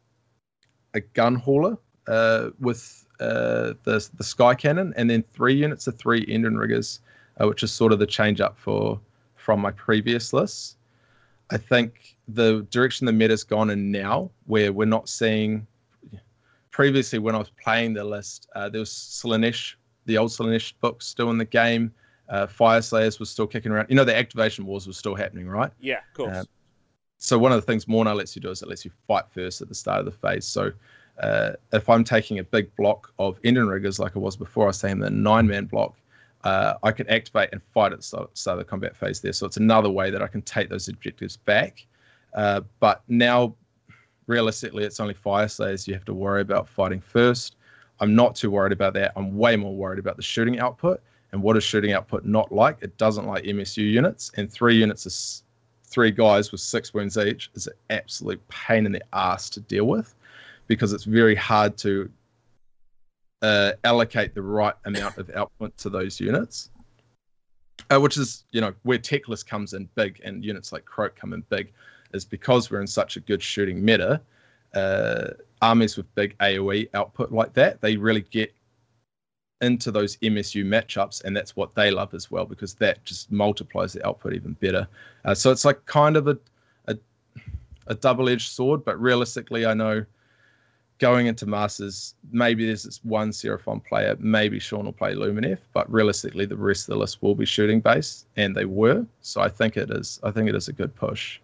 a gun hauler uh, with uh, the the sky cannon, and then three units of three Endrinriggers, uh, which is sort of the change up for from my previous lists. I think the direction the meta's gone in now, where we're not seeing. Previously, when I was playing the list, uh, there was Slaanesh, the old Slaanesh book, still in the game. Uh, Fyreslayers was still kicking around. You know, the activation wars was still happening, right? Yeah, of course. Uh, So one of the things Mhornar lets you do is it lets you fight first at the start of the phase. So uh, if I'm taking a big block of Endrinriggers like I was before, I was saying the nine man block, uh, I can activate and fight at the start, start of the combat phase there. So it's another way that I can take those objectives back. Uh, but now realistically, it's only Fyreslayers you have to worry about fighting first. I'm not too worried about that. I'm way more worried about the shooting output. And what is shooting output not like? It doesn't like MSU units, and three units is three guys with six wounds each is an absolute pain in the ass to deal with because it's very hard to uh, allocate the right amount of output to those units. Uh, which is, you know, where Teclis comes in big and units like Kroak come in big, is because we're in such a good shooting meta. Uh, armies with big AoE output like that, they really get into those MSU matchups, and that's what they love as well because that just multiplies the output even better. Uh, so it's like kind of a a, a double-edged sword, but realistically, I know going into Masters, maybe there's this one Seraphon player, maybe Shaun will play Lumineth, but realistically, the rest of the list will be shooting based, and they were. So I think it is. I think it is a good push.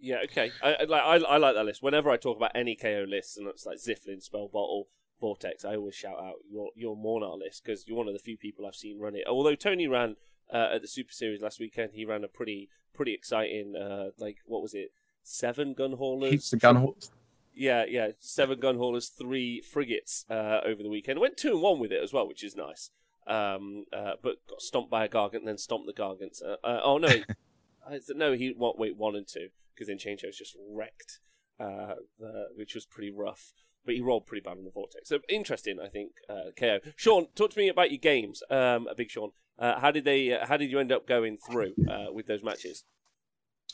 Yeah, okay. I, I like I, I like that list. Whenever I talk about any KO lists, and it's like Ziflin, Spell Bottle, Vortex, I always shout out your your Mhornar list because you're one of the few people I've seen run it. Although Tony ran uh, at the Super Series last weekend, he ran a pretty pretty exciting uh, like what was it, seven gun haulers, Heaps of gun haulers. Yeah, yeah, seven gun haulers, three frigates uh, over the weekend. Went two and one with it as well, which is nice. Um, uh, but got stomped by a gargant, and then stomped the gargants. Uh, uh, oh no, no, he wait one and two because then Change just wrecked, uh, the, which was pretty rough. But he rolled pretty bad in the vortex. So interesting, I think. Uh, KO. Shaun, talk to me about your games. Um, a big Shaun. Uh, how did they? Uh, how did you end up going through uh, with those matches?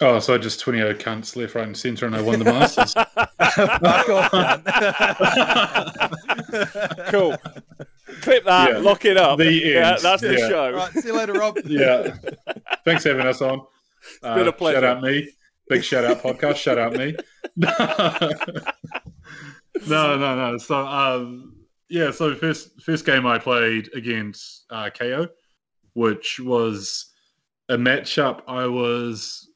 Oh, so I just 20 odd cunts left, right, and centre, and I won the Masters. cool. Clip that, Yeah. lock it up. The yeah, that's the Yeah. show. Right, see you later, Rob. yeah. Thanks for having us on. Uh, been a pleasure. Shout out me. Big shout out podcast. shout out me. no, no, no. So, um, yeah. So first, first game I played against uh, KO, which was a matchup I was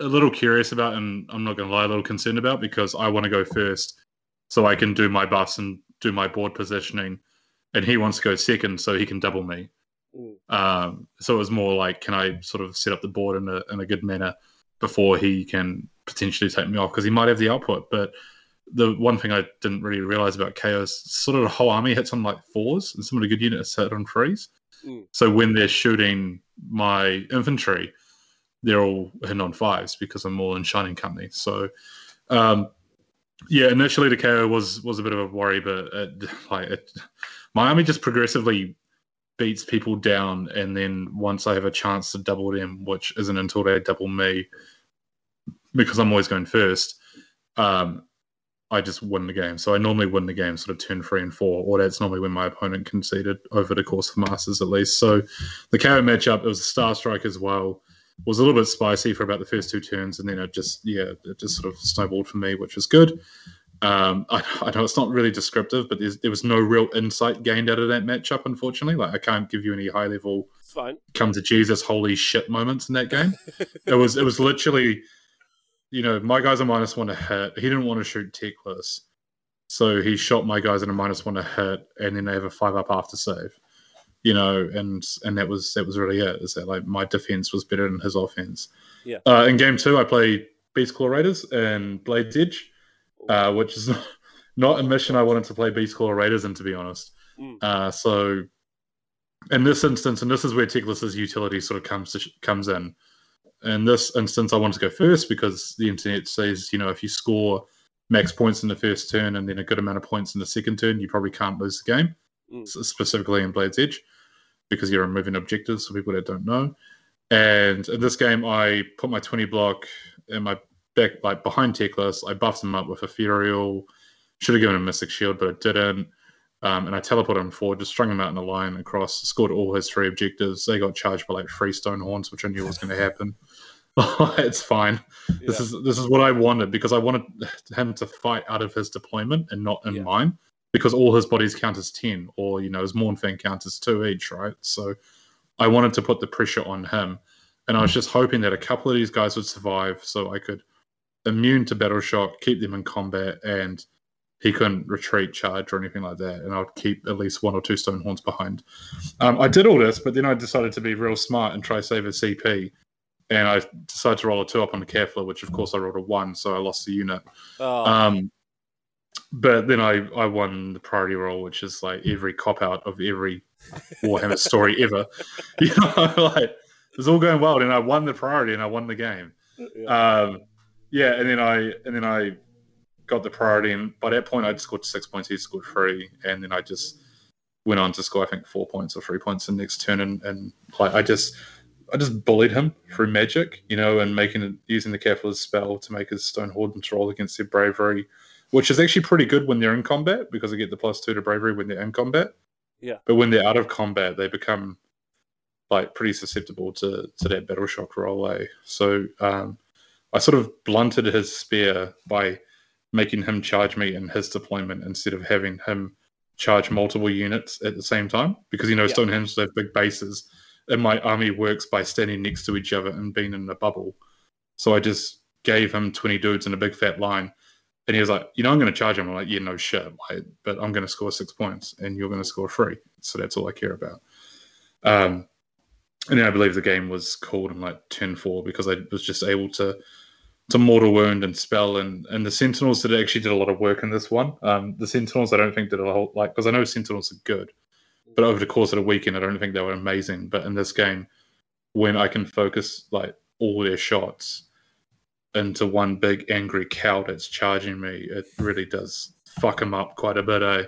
a little curious about, and I'm not going to lie, a little concerned about because I want to go first, so I can do my buffs and do my board positioning, and he wants to go second, so he can double me. Mm. Um, so it was more like, can I sort of set up the board in a in a good manner before he can potentially take me off because he might have the output. But the one thing I didn't really realize about KO is sort of the whole army hits on like fours, and some of the good units hit on threes. Mm. So when they're shooting my infantry, they're all hitting on fives because I'm all in Shining Company. So. Um, yeah, initially the KO was was a bit of a worry, but it, like it, my army just progressively beats people down, and then once I have a chance to double them, which isn't until they double me, because I'm always going first, um, I just win the game. So I normally win the game sort of turn three and four, or that's normally when my opponent conceded over the course of Masters at least. So the KO matchup, it was a Star Strike as well. Was a little bit spicy for about the first two turns, and then it just yeah, it just sort of snowballed for me, which was good. Um, I, I know it's not really descriptive, but there's, there was no real insight gained out of that matchup, unfortunately. Like I can't give you any high level come to Jesus holy shit moments in that game. it was it was literally, you know, my guys are minus one to hit. He didn't want to shoot Teclis, so he shot my guys at a minus one to hit, and then they have a five up after save. You know, and and that was that was really it. Is that like my defense was better than his offense? Yeah. Uh, in game two, I played Beast Claw Raiders and Blade's Edge, uh, which is not, not a mission I wanted to play Beast Claw Raiders in, to be honest. Mm. Uh, so in this instance, and this is where Teclis's utility sort of comes to, comes in. In this instance, I wanted to go first because the internet says, you know, if you score max points in the first turn and then a good amount of points in the second turn, you probably can't lose the game. Mm. Specifically in Blade's Edge, because you're removing objectives for people that don't know. And in this game, I put my 20 block in my back, like behind Teclis. I buffed him up with Ethereal. Should have given him Mystic Shield, but I didn't. Um, and I teleported him forward, just strung him out in a line across, scored all his three objectives. They got charged by like three stone horns, which I knew was going to happen. it's fine. This is this is what I wanted because I wanted him to fight out of his deployment and not in Yeah. mine. Because all his bodies count as ten, or you know, his Mournfang counts as two each, right? So I wanted to put the pressure on him, and I was just hoping that a couple of these guys would survive, so I could immune to battle shock, keep them in combat, and he couldn't retreat, charge, or anything like that. And I'd keep at least one or two stone horns behind. Um, I did all this, but then I decided to be real smart and try save a CP. and I decided to roll a two up on the Kefla, which of course I rolled a one, so I lost the unit. Oh, Um, but then I, I won the priority roll, which is like every cop out of every Warhammer story ever. You know, like it was all going well, and I won the priority and I won the game. yeah. Um, yeah, and then I and then I got the priority, and by that point I'd scored six points. He scored three, and then I just went on to score I think four points or three points in the next turn, and, and like I just I just bullied him through magic, you know, and making using the Kefla's spell to make his Stonehorns roll against their bravery, which is actually pretty good when they're in combat because they get the plus two to bravery when they're in combat. Yeah. But when they're out of combat, they become like pretty susceptible to to that battle shock roll. Eh? So um, I sort of blunted his spear by making him charge me in his deployment instead of having him charge multiple units at the same time because you know Yeah. Stonehenge they have big bases and my army works by standing next to each other and being in a bubble. So I just gave him 20 dudes in a big fat line. And he was like, you know, I'm going to charge him. I'm like, yeah, no shit. Like, but I'm going to score six points and you're going to score three. So that's all I care about. Um, and then I believe the game was called in like turn four because I was just able to to mortal wound and spell and and the sentinels did actually did a lot of work in this one. Um, the sentinels I don't think did a whole like because I know sentinels are good, but over the course of the weekend I don't think they were amazing. But in this game, when I can focus like all their shots into one big angry cow that's charging me, it really does fuck him up quite a bit. Eh?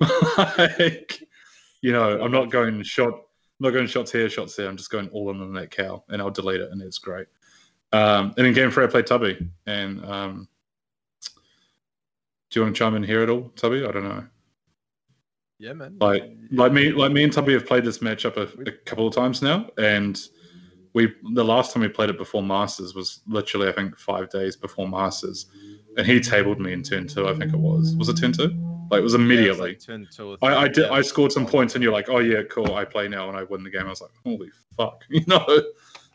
like, you know, I'm not going shot, I'm not going shots here, shots there. I'm just going all in on that cow, and I'll delete it, and it's great. Um, and in game three, I played Tubby, and um, do you want to chime in here at all, Tubby? I don't know. Yeah, man. Like, Yeah. like me, like me and Tubby have played this matchup a, a couple of times now, and we the last time we played it before Masters was literally I think five days before Masters, and he tabled me in turn two. I think it was. Was it turn two? Like it was Yeah, it's immediately. like turn two or I, I did. yeah. I scored some points, and you're like, "Oh yeah, cool. I play now, and I win the game." I was like, "Holy fuck!" You know,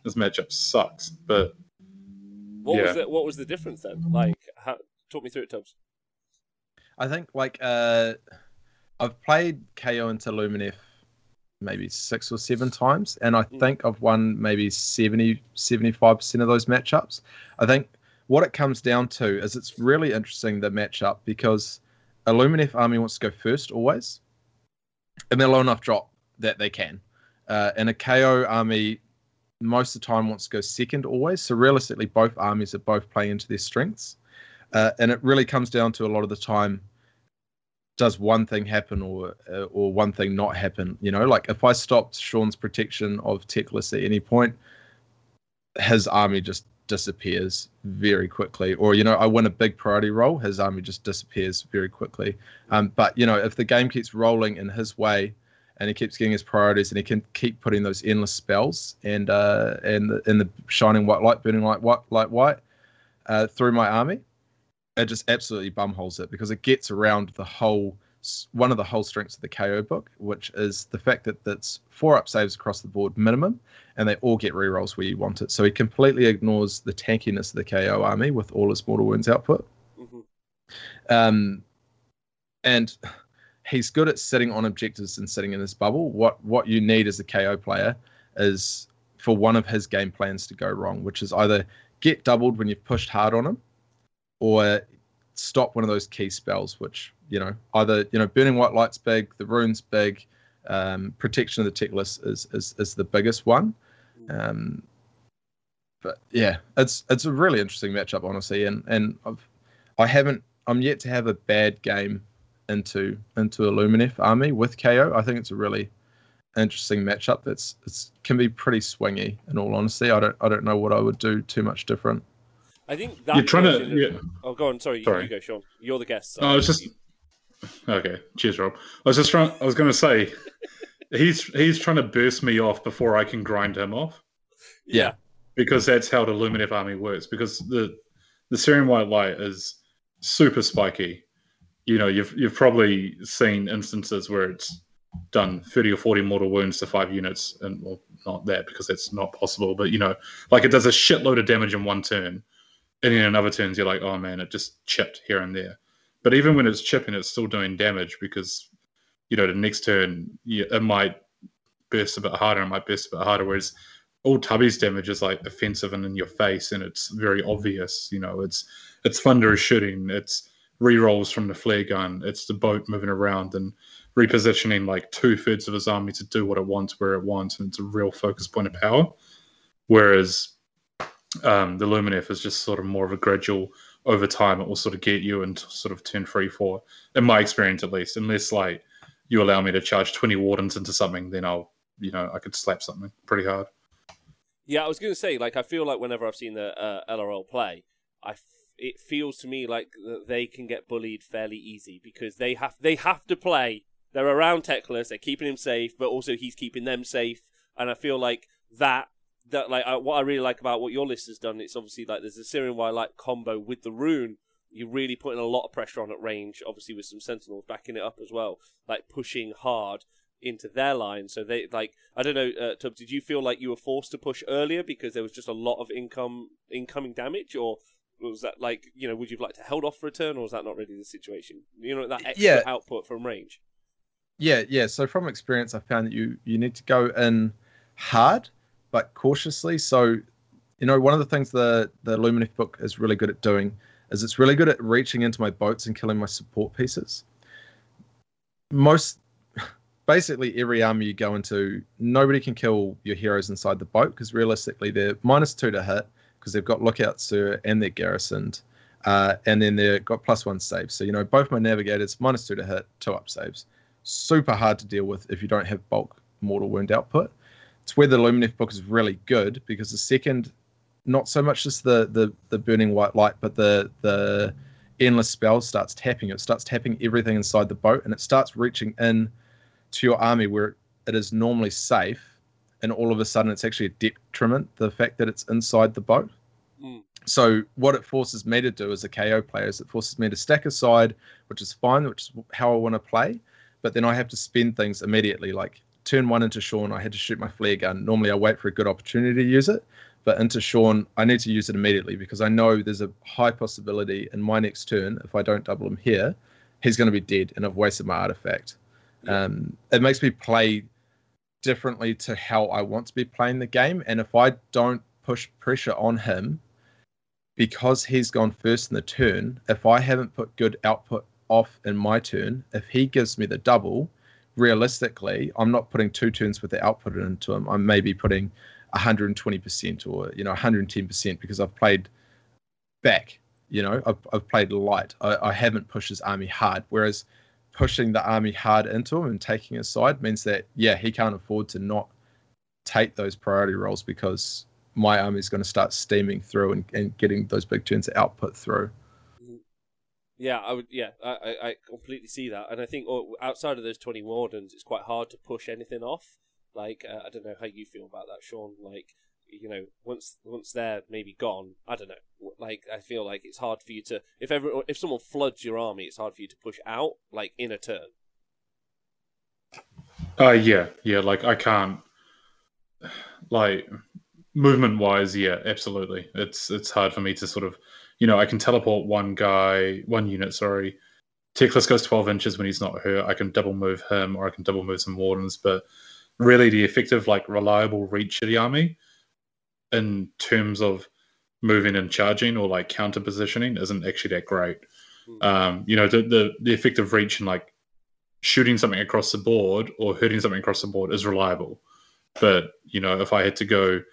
this matchup sucks. But what was the what was the difference then? Like, how, talk me through it, Tubbs. I think like uh, I've played KO into Luminef maybe six or seven times, and I Mm. think I've won maybe 70 75 percent of those matchups. I think what it comes down to is it's really interesting the matchup because a Luminef army wants to go first always, and they're low enough drop that they can, uh, and a KO army most of the time wants to go second always. So realistically, both armies are both playing into their strengths. Uh, and it really comes down to a lot of the time does one thing happen or uh, or one thing not happen you know? Like if i stopped Shaun's protection of Teclis at any point his army just disappears very quickly. Or you know i win a big priority roll his army just disappears very quickly. Um, but you know if the game keeps rolling in his way and he keeps getting his priorities and he can keep putting those endless spells and uh and the, the shining white light burning like white like white uh, through my army it just absolutely bumholes it because it gets around the whole one of the whole strengths of the KO book, which is the fact that that's four up saves across the board minimum, and they all get rerolls where you want it. So he completely ignores the tankiness of the KO army with all his mortal wounds output. hmm Um, and he's good at sitting on objectives and sitting in his bubble. What what you need as a KO player is for one of his game plans to go wrong, which is either get doubled when you've pushed hard on him, or stop one of those key spells, which you know either you know burning white light's big, the rune's big, um, protection of the Teclis is is is the biggest one. Um, but yeah, it's it's a really interesting matchup, honestly, and and I've I haven't I'm yet to have a bad game into into a Luminef army with KO. I think it's a really interesting matchup. That's it's can be pretty swingy. In all honesty, I don't I don't know what I would do too much different. I think that you're trying to. of- Yeah. Oh, go on. Sorry, Sorry. you go, Shaun. You're the guest. so Oh, I was just you- okay. Cheers, Rob. I was just trying. I was going to say, he's he's trying to burst me off before I can grind him off Yeah. because that's how the Luminef army works. Because the the Searing White Light is super spiky. You know, you've you've probably seen instances where it's done thirty or forty mortal wounds to five units, and well, not that because that's not possible. But you know, like it does a shitload of damage in one turn, and then in another turns you're like, oh man, it just chipped here and there. But even when it's chipping, it's still doing damage because you know the next turn it might burst a bit harder, it might burst a bit harder. Whereas all Tubby's damage is like offensive and in your face, and it's very obvious. You know, it's it's Thunderers shooting, it's re-rolls from the flare gun, it's the boat moving around and repositioning like two thirds of his army to do what it wants where it wants, and it's a real focus point of power. Whereas um, the Lumineth is just sort of more of a gradual over time. It will sort of get you and sort of turn three, four, in my experience at least. Unless like you allow me to charge twenty wardens into something, then I'll you know I could slap something pretty hard. Yeah, I was going to say, like, I feel like whenever I've seen the uh, LRL play, I f- it feels to me like they can get bullied fairly easy because they have they have to play. They're around Teclis, they're keeping him safe, but also he's keeping them safe. And I feel like that that like I, what I really like about what your list has done. It's obviously like there's a Searing White combo with the rune. You're really putting a lot of pressure on at range, obviously with some Sentinels backing it up as well, like pushing hard into their line. So they like I don't know, uh, Tubbs, did you feel like you were forced to push earlier because there was just a lot of income incoming damage, or was that like you know would you've liked to held off for a turn, or was that not really the situation? You know that extra Yeah. output from range. Yeah, yeah. So from experience, I found that you you need to go in hard but cautiously. So, you know, one of the things the the Lumineth book is really good at doing is it's really good at reaching into my boats and killing my support pieces. Most, basically, every army you go into, nobody can kill your heroes inside the boat because realistically they're minus two to hit because they've got lookout sir and they're garrisoned. Uh, and then they've got plus one saves. So, you know, both my navigators, minus two to hit, two up saves super hard to deal with if you don't have bulk mortal wound output. It's where the Lumineth book is really good because the second, not so much just the the the burning white light, but the the endless spell starts tapping it. starts tapping everything inside the boat, and it starts reaching in to your army where it is normally safe, and all of a sudden it's actually a detriment. The fact that it's inside the boat. Mm. So what it forces me to do as a KO player is it forces me to stack aside, which is fine, which is how I want to play but then I have to spend things immediately. Like turn one into Shaun, I had to shoot my flare gun. Normally I wait for a good opportunity to use it, but into Shaun, I need to use it immediately because I know there's a high possibility in my next turn, if I don't double him here, he's going to be dead and I've wasted my artifact. Yeah. Um, it makes me play differently to how I want to be playing the game. And if I don't push pressure on him, because he's gone first in the turn, if I haven't put good output off in my turn, if he gives me the double, realistically, I'm not putting two turns with the output into him. I'm maybe putting 120% or you know 110% because I've played back. You know, I've, I've played light. I, I haven't pushed his army hard. Whereas pushing the army hard into him and taking his side means that yeah, he can't afford to not take those priority roles because my army is going to start steaming through and, and getting those big turns of output through. Yeah, I would. Yeah, I, I, completely see that, and I think oh, outside of those twenty wardens, it's quite hard to push anything off. Like, uh, I don't know how you feel about that, Shaun. Like, you know, once once they're maybe gone, I don't know. Like, I feel like it's hard for you to if ever if someone floods your army, it's hard for you to push out like in a turn. Uh yeah, yeah. Like I can't, like movement wise, yeah, absolutely. It's it's hard for me to sort of, you know, I can teleport one guy, one unit, sorry. Teclis goes twelve inches when he's not hurt. I can double move him, or I can double move some wardens. But really, the effective, like reliable reach of the army, in terms of moving and charging or like counter positioning, isn't actually that great. Mm. Um, you know, the, the the effective reach and like shooting something across the board or hurting something across the board is reliable. But you know, if I had to go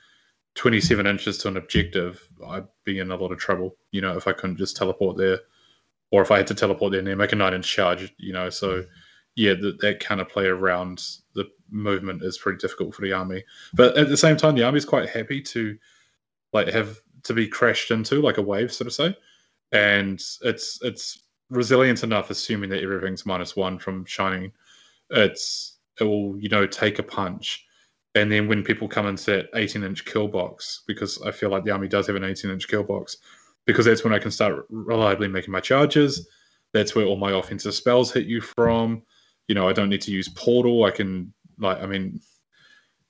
27 inches to an objective, I'd be in a lot of trouble. You know, if I couldn't just teleport there, or if I had to teleport there and then make a nine inch charge. You know, so yeah, that, that kind of play around the movement is pretty difficult for the army. But at the same time, the army's quite happy to like have to be crashed into like a wave, so to say, and it's it's resilient enough, assuming that everything's minus one from shining. It's it will you know take a punch, and then when people come into that 18 inch kill box, because I feel like the army does have an 18 inch kill box, because that's when I can start reliably making my charges. That's where all my offensive spells hit you from. You know, I don't need to use portal. I can like I mean.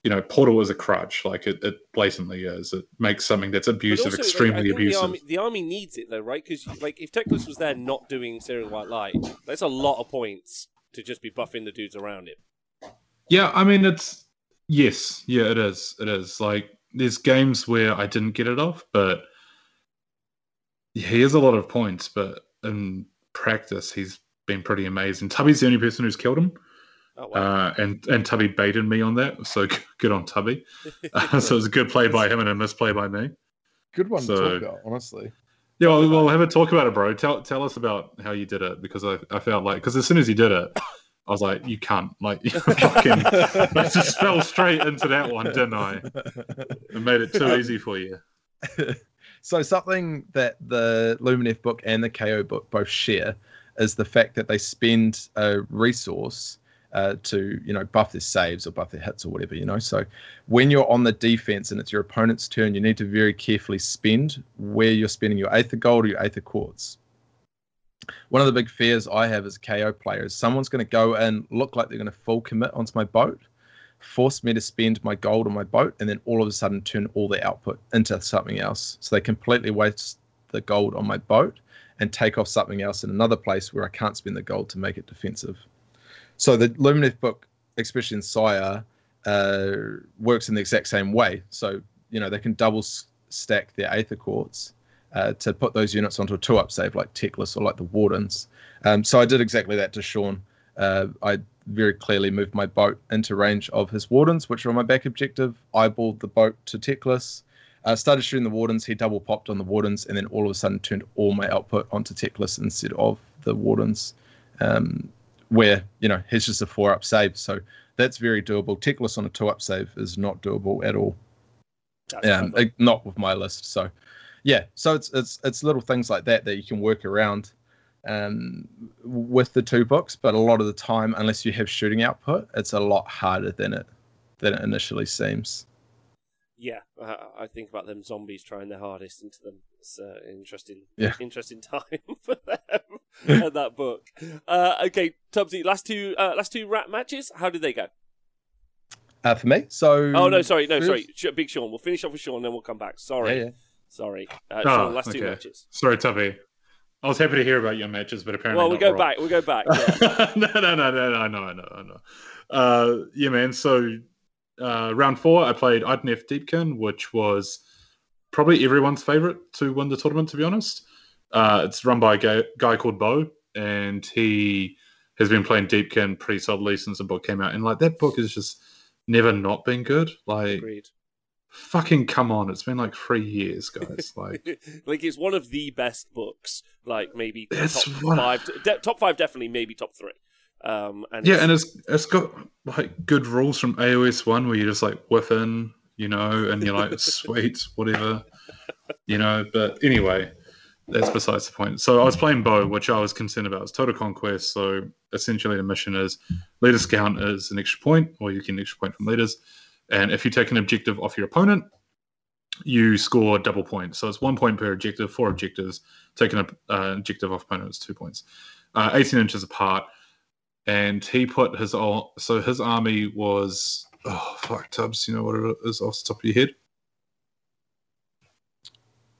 You know, portal is a crutch. Like it, it blatantly is. It makes something that's abusive also, extremely think abusive. The army, the army needs it though, right? Because like if Teclis was there not doing Searing White Light, that's a lot of points to just be buffing the dudes around him. Yeah, I mean it's yes, yeah, it is. It is like there's games where I didn't get it off, but he has a lot of points, but in practice he's been pretty amazing. Tubby's the only person who's killed him. Oh, wow. Uh, and and Tubby baited me on that, so good on Tubby. Uh, so it was a good play by him and a misplay by me. Good one So- to talk about, honestly. Yeah, well, well, have a talk about it, bro. Tell tell us about how you did it because I, I felt like because as soon as you did it, I was like, you can't like you fucking I just fell straight into that one, didn't I? It made it too easy for you. so something that the Luminef book and the KO book both share is the fact that they spend a resource uh, to you know buff their saves or buff their hits or whatever you know. So when you're on the defense and it's your opponent's turn, you need to very carefully spend where you're spending your Aether Gold or your Aether Quartz. One of the big fears I have as a KO player is someone's going to go and look like they're going to full commit onto my boat, force me to spend my gold on my boat, and then all of a sudden turn all their output into something else. So they completely waste the gold on my boat and take off something else in another place where I can't spend the gold to make it defensive. So the Lumineth book, especially in Syar, uh, works in the exact same way. So you know they can double stack their Aether Quartz uh, to put those units onto a two-up save like Teclis or like the Wardens. Um, so I did exactly that to Shaun. Uh, I very clearly moved my boat into range of his Wardens, which were my back objective. Eyeballed the boat to Teclis. Uh, started shooting the Wardens. He double popped on the Wardens, and then all of a sudden turned all my output onto Teclis instead of the Wardens. Um, where you know he's just a four-up save, so that's very doable. Teclis on a two-up save is not doable at all um, not with my list. So, yeah, so it's it's it's little things like that that you can work around um, with the two books. But a lot of the time, unless you have shooting output, it's a lot harder than it than it initially seems. Yeah, I, I think about them zombies trying their hardest into them. It's uh, interesting, Yeah. interesting time for them at that book. Uh, okay, Tubbsy, last two, uh, last two rap matches. How did they go? Uh, for me, so Oh no, sorry, no, sorry, Big Shaun. We'll finish off with Shaun, then we'll come back. Sorry, Yeah, yeah. Sorry, uh, Oh. Last two matches. Sorry, Tubby. I was happy to hear about your matches, but apparently Well, we go back. We go back. Yeah. no, no, no, no, no, I know, I know, I know. Uh, yeah, man. So uh, round four, I played Idnef Deepkin, which was probably everyone's favorite to win the tournament. To be honest, uh, it's run by a guy, guy called Bo, and he has been playing Deepkin pretty solidly since the book came out. And like that book has just never not been good. Like Agreed. Fucking come on, it's been like three years, guys. Like like it's one of the best books. Like maybe It's top one- five, de- top five, definitely, maybe top three. Um, and Yeah, it's- and it's it's got like good rules from AOS one where you just like whiff in, you know, and you're like sweet, whatever, you know. But anyway, that's besides the point. So I was playing Bo, which I was concerned about. It's total conquest. So essentially, the mission is leader scout is an extra point, or you get an extra point from leaders. And if you take an objective off your opponent, you score double points. So it's one point per objective, four objectives. Taking an uh, objective off opponent is two points. Uh, 18 inches apart and he put his all so his army was oh fuck Tubbs, you know what it is off the top of your head?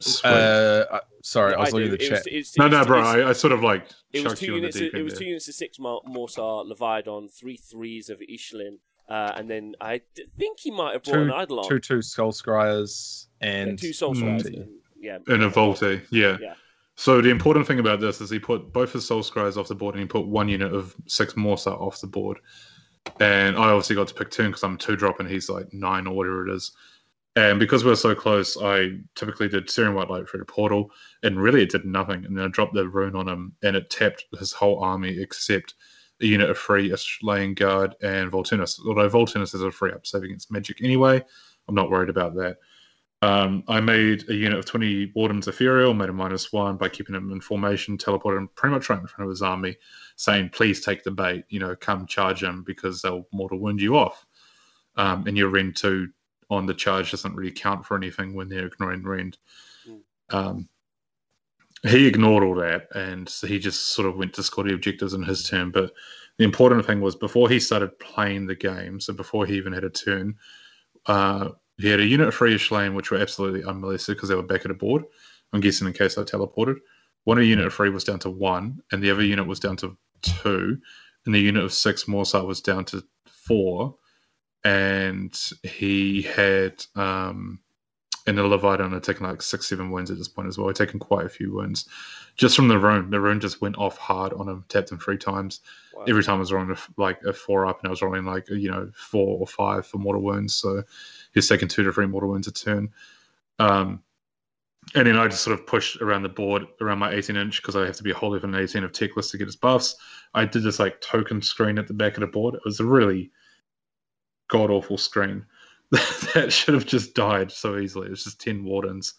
Sweet. Uh, sorry, I was do. looking at the It chat. was- it's- no, no, bro. I, I sort of like It was chucked two you units. deep It was two units of six Mar- Morrsarr Leviadon, three threes of Ishlaen, uh, and then I d- think he might have brought an Two, Eidolon. two, two Soul Scryers Yeah, and two Soul Mm. Swords, and- Yeah, and a Volte, yeah. Yeah. So the important thing about this is he put both his Soul Scryers off the board, and he put one unit of six Morsa off the board. And I obviously got to pick two because I'm two drop, and he's like nine or whatever it is. And because we are so close, I typically did Searing White Light through the portal, and really it did nothing. And then I dropped the rune on him, and it tapped his whole army except a unit of free Laying Guard and Volturnos. Although Volturnos is a free up save against magic anyway, I'm not worried about that. Um, I made a unit of 20 Wardens Ethereal, made a minus one by keeping him in formation, teleported him pretty much right in front of his army, saying, please take the bait, you know, come charge him because they'll mortal wound you off. Um, and your Rend 2 on the charge doesn't really count for anything when they're ignoring Rend. Mm. Um, he ignored all that and he just sort of went to score the objectives in his turn. But the important thing was before he started playing the game, so before he even had a turn, uh, he had a unit of freeish lane which were absolutely unmolested because they were back at a board. I'm guessing in case I teleported. One unit of free was down to one, and the other unit was down to two, and the unit of six Morrsarr was down to four. And he had um, and the Leviathan are taking like six, seven wounds at this point as well. I've taken quite a few wounds just from the rune. The rune just went off hard on him, tapped him three times. Wow. Every time I was rolling a, like a four up, and I was rolling like you know four or five for mortal wounds. So he's taking two to three mortal wounds a turn. Um, and then I just sort of pushed around the board around my 18 inch because I have to be a whole level 18 of Teclis to get his buffs. I did this like token screen at the back of the board. It was a really god awful screen that should have just died so easily. It's just 10 wardens,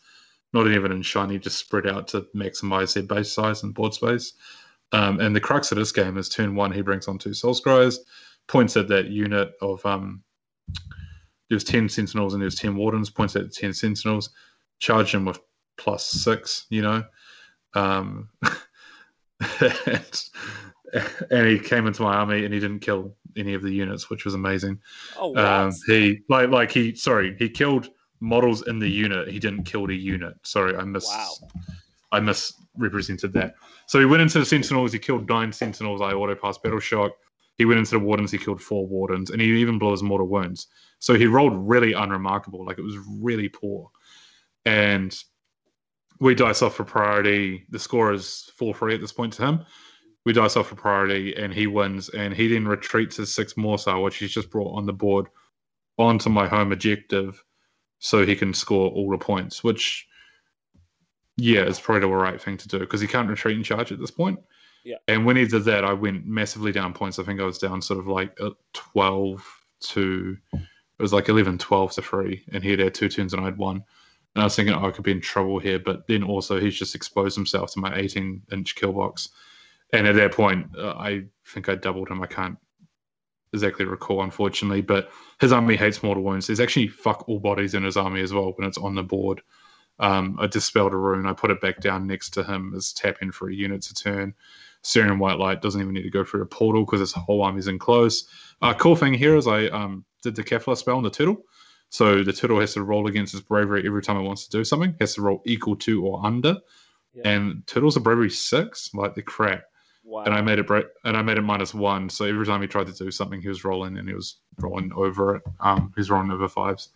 not even in shiny, just spread out to maximize their base size and board space. Um, and the crux of this game is turn one, he brings on two Soul Scryers, points at that unit of um, there's 10 sentinels and there's 10 wardens, points at 10 sentinels, charge him with plus six, you know. Um, and, and, he came into my army and he didn't kill any of the units, which was amazing. Oh, wow. Um, he like like he sorry he killed models in the unit. He didn't kill the unit. Sorry, I miss. Wow. I misrepresented that. So he went into the Sentinels. He killed nine Sentinels. I auto pass battle shock. He went into the Wardens. He killed four Wardens, and he even blew his mortal wounds. So he rolled really unremarkable. Like it was really poor. And we dice off for priority. The score is four three at this point to him. We dice off for priority, and he wins. And he then retreats his six Morrsarr, which he's just brought on the board, onto my home objective, so he can score all the points. Which, yeah, is probably the right thing to do because he can't retreat and charge at this point. Yeah. And when he did that, I went massively down points. I think I was down sort of like twelve to it was like 11, 12 to three, and he had had two turns and I had one. And I was thinking, oh, I could be in trouble here. But then also, he's just exposed himself to my 18 inch kill box. And at that point, uh, I think I doubled him. I can't exactly recall, unfortunately. But his army hates mortal wounds. There's actually fuck all bodies in his army as well when it's on the board. Um, I dispelled a rune. I put it back down next to him as tap in for a unit to turn. Searing White Light doesn't even need to go through a portal because his whole army's in close. Uh, cool thing here is I um, did the Kefla spell on the turtle. So the turtle has to roll against its bravery every time it wants to do something. It has to roll equal to or under. Yeah. And turtles are bravery six, like the crap. Wow. And I made it bra- and I made it minus one. So every time he tried to do something, he was rolling and he was rolling over it. Um, he was rolling over fives.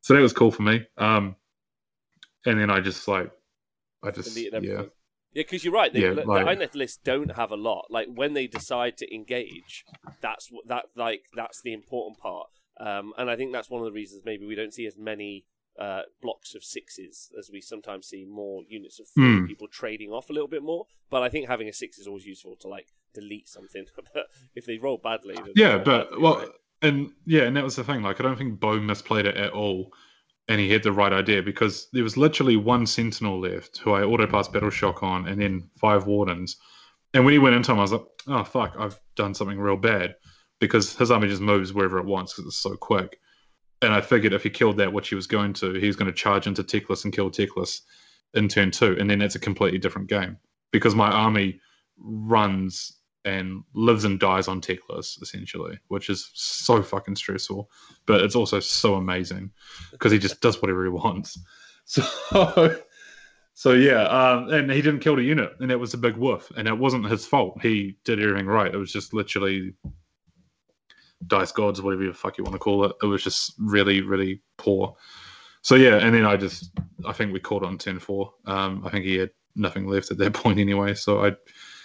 So that was cool for me. Um, and then I just like, I just yeah. Yeah, because you're right. They, yeah, like, the list don't have a lot. Like when they decide to engage, that's what that like that's the important part. Um, and I think that's one of the reasons maybe we don't see as many uh, blocks of sixes as we sometimes see more units of mm. people trading off a little bit more. But I think having a six is always useful to like delete something. if they roll badly, yeah, but badly, well, right? and yeah, and that was the thing. Like, I don't think Bo misplayed it at all, and he had the right idea because there was literally one Sentinel left who I auto passed Battle Shock on, and then five Wardens. And when he went into him, I was like, "Oh fuck, I've done something real bad." because his army just moves wherever it wants because it's so quick. And I figured if he killed that, which he was going to, he's going to charge into Teclis and kill Teclis in turn two, and then it's a completely different game because my army runs and lives and dies on Teclis essentially, which is so fucking stressful, but it's also so amazing because he just does whatever he wants. So, so yeah, um, and he didn't kill the unit, and that was a big woof, and it wasn't his fault. He did everything right. It was just literally dice gods, whatever the fuck you want to call it. It was just really, really poor. So yeah, and then I just I think we caught on 10-4. Um, I think he had nothing left at that point anyway. So I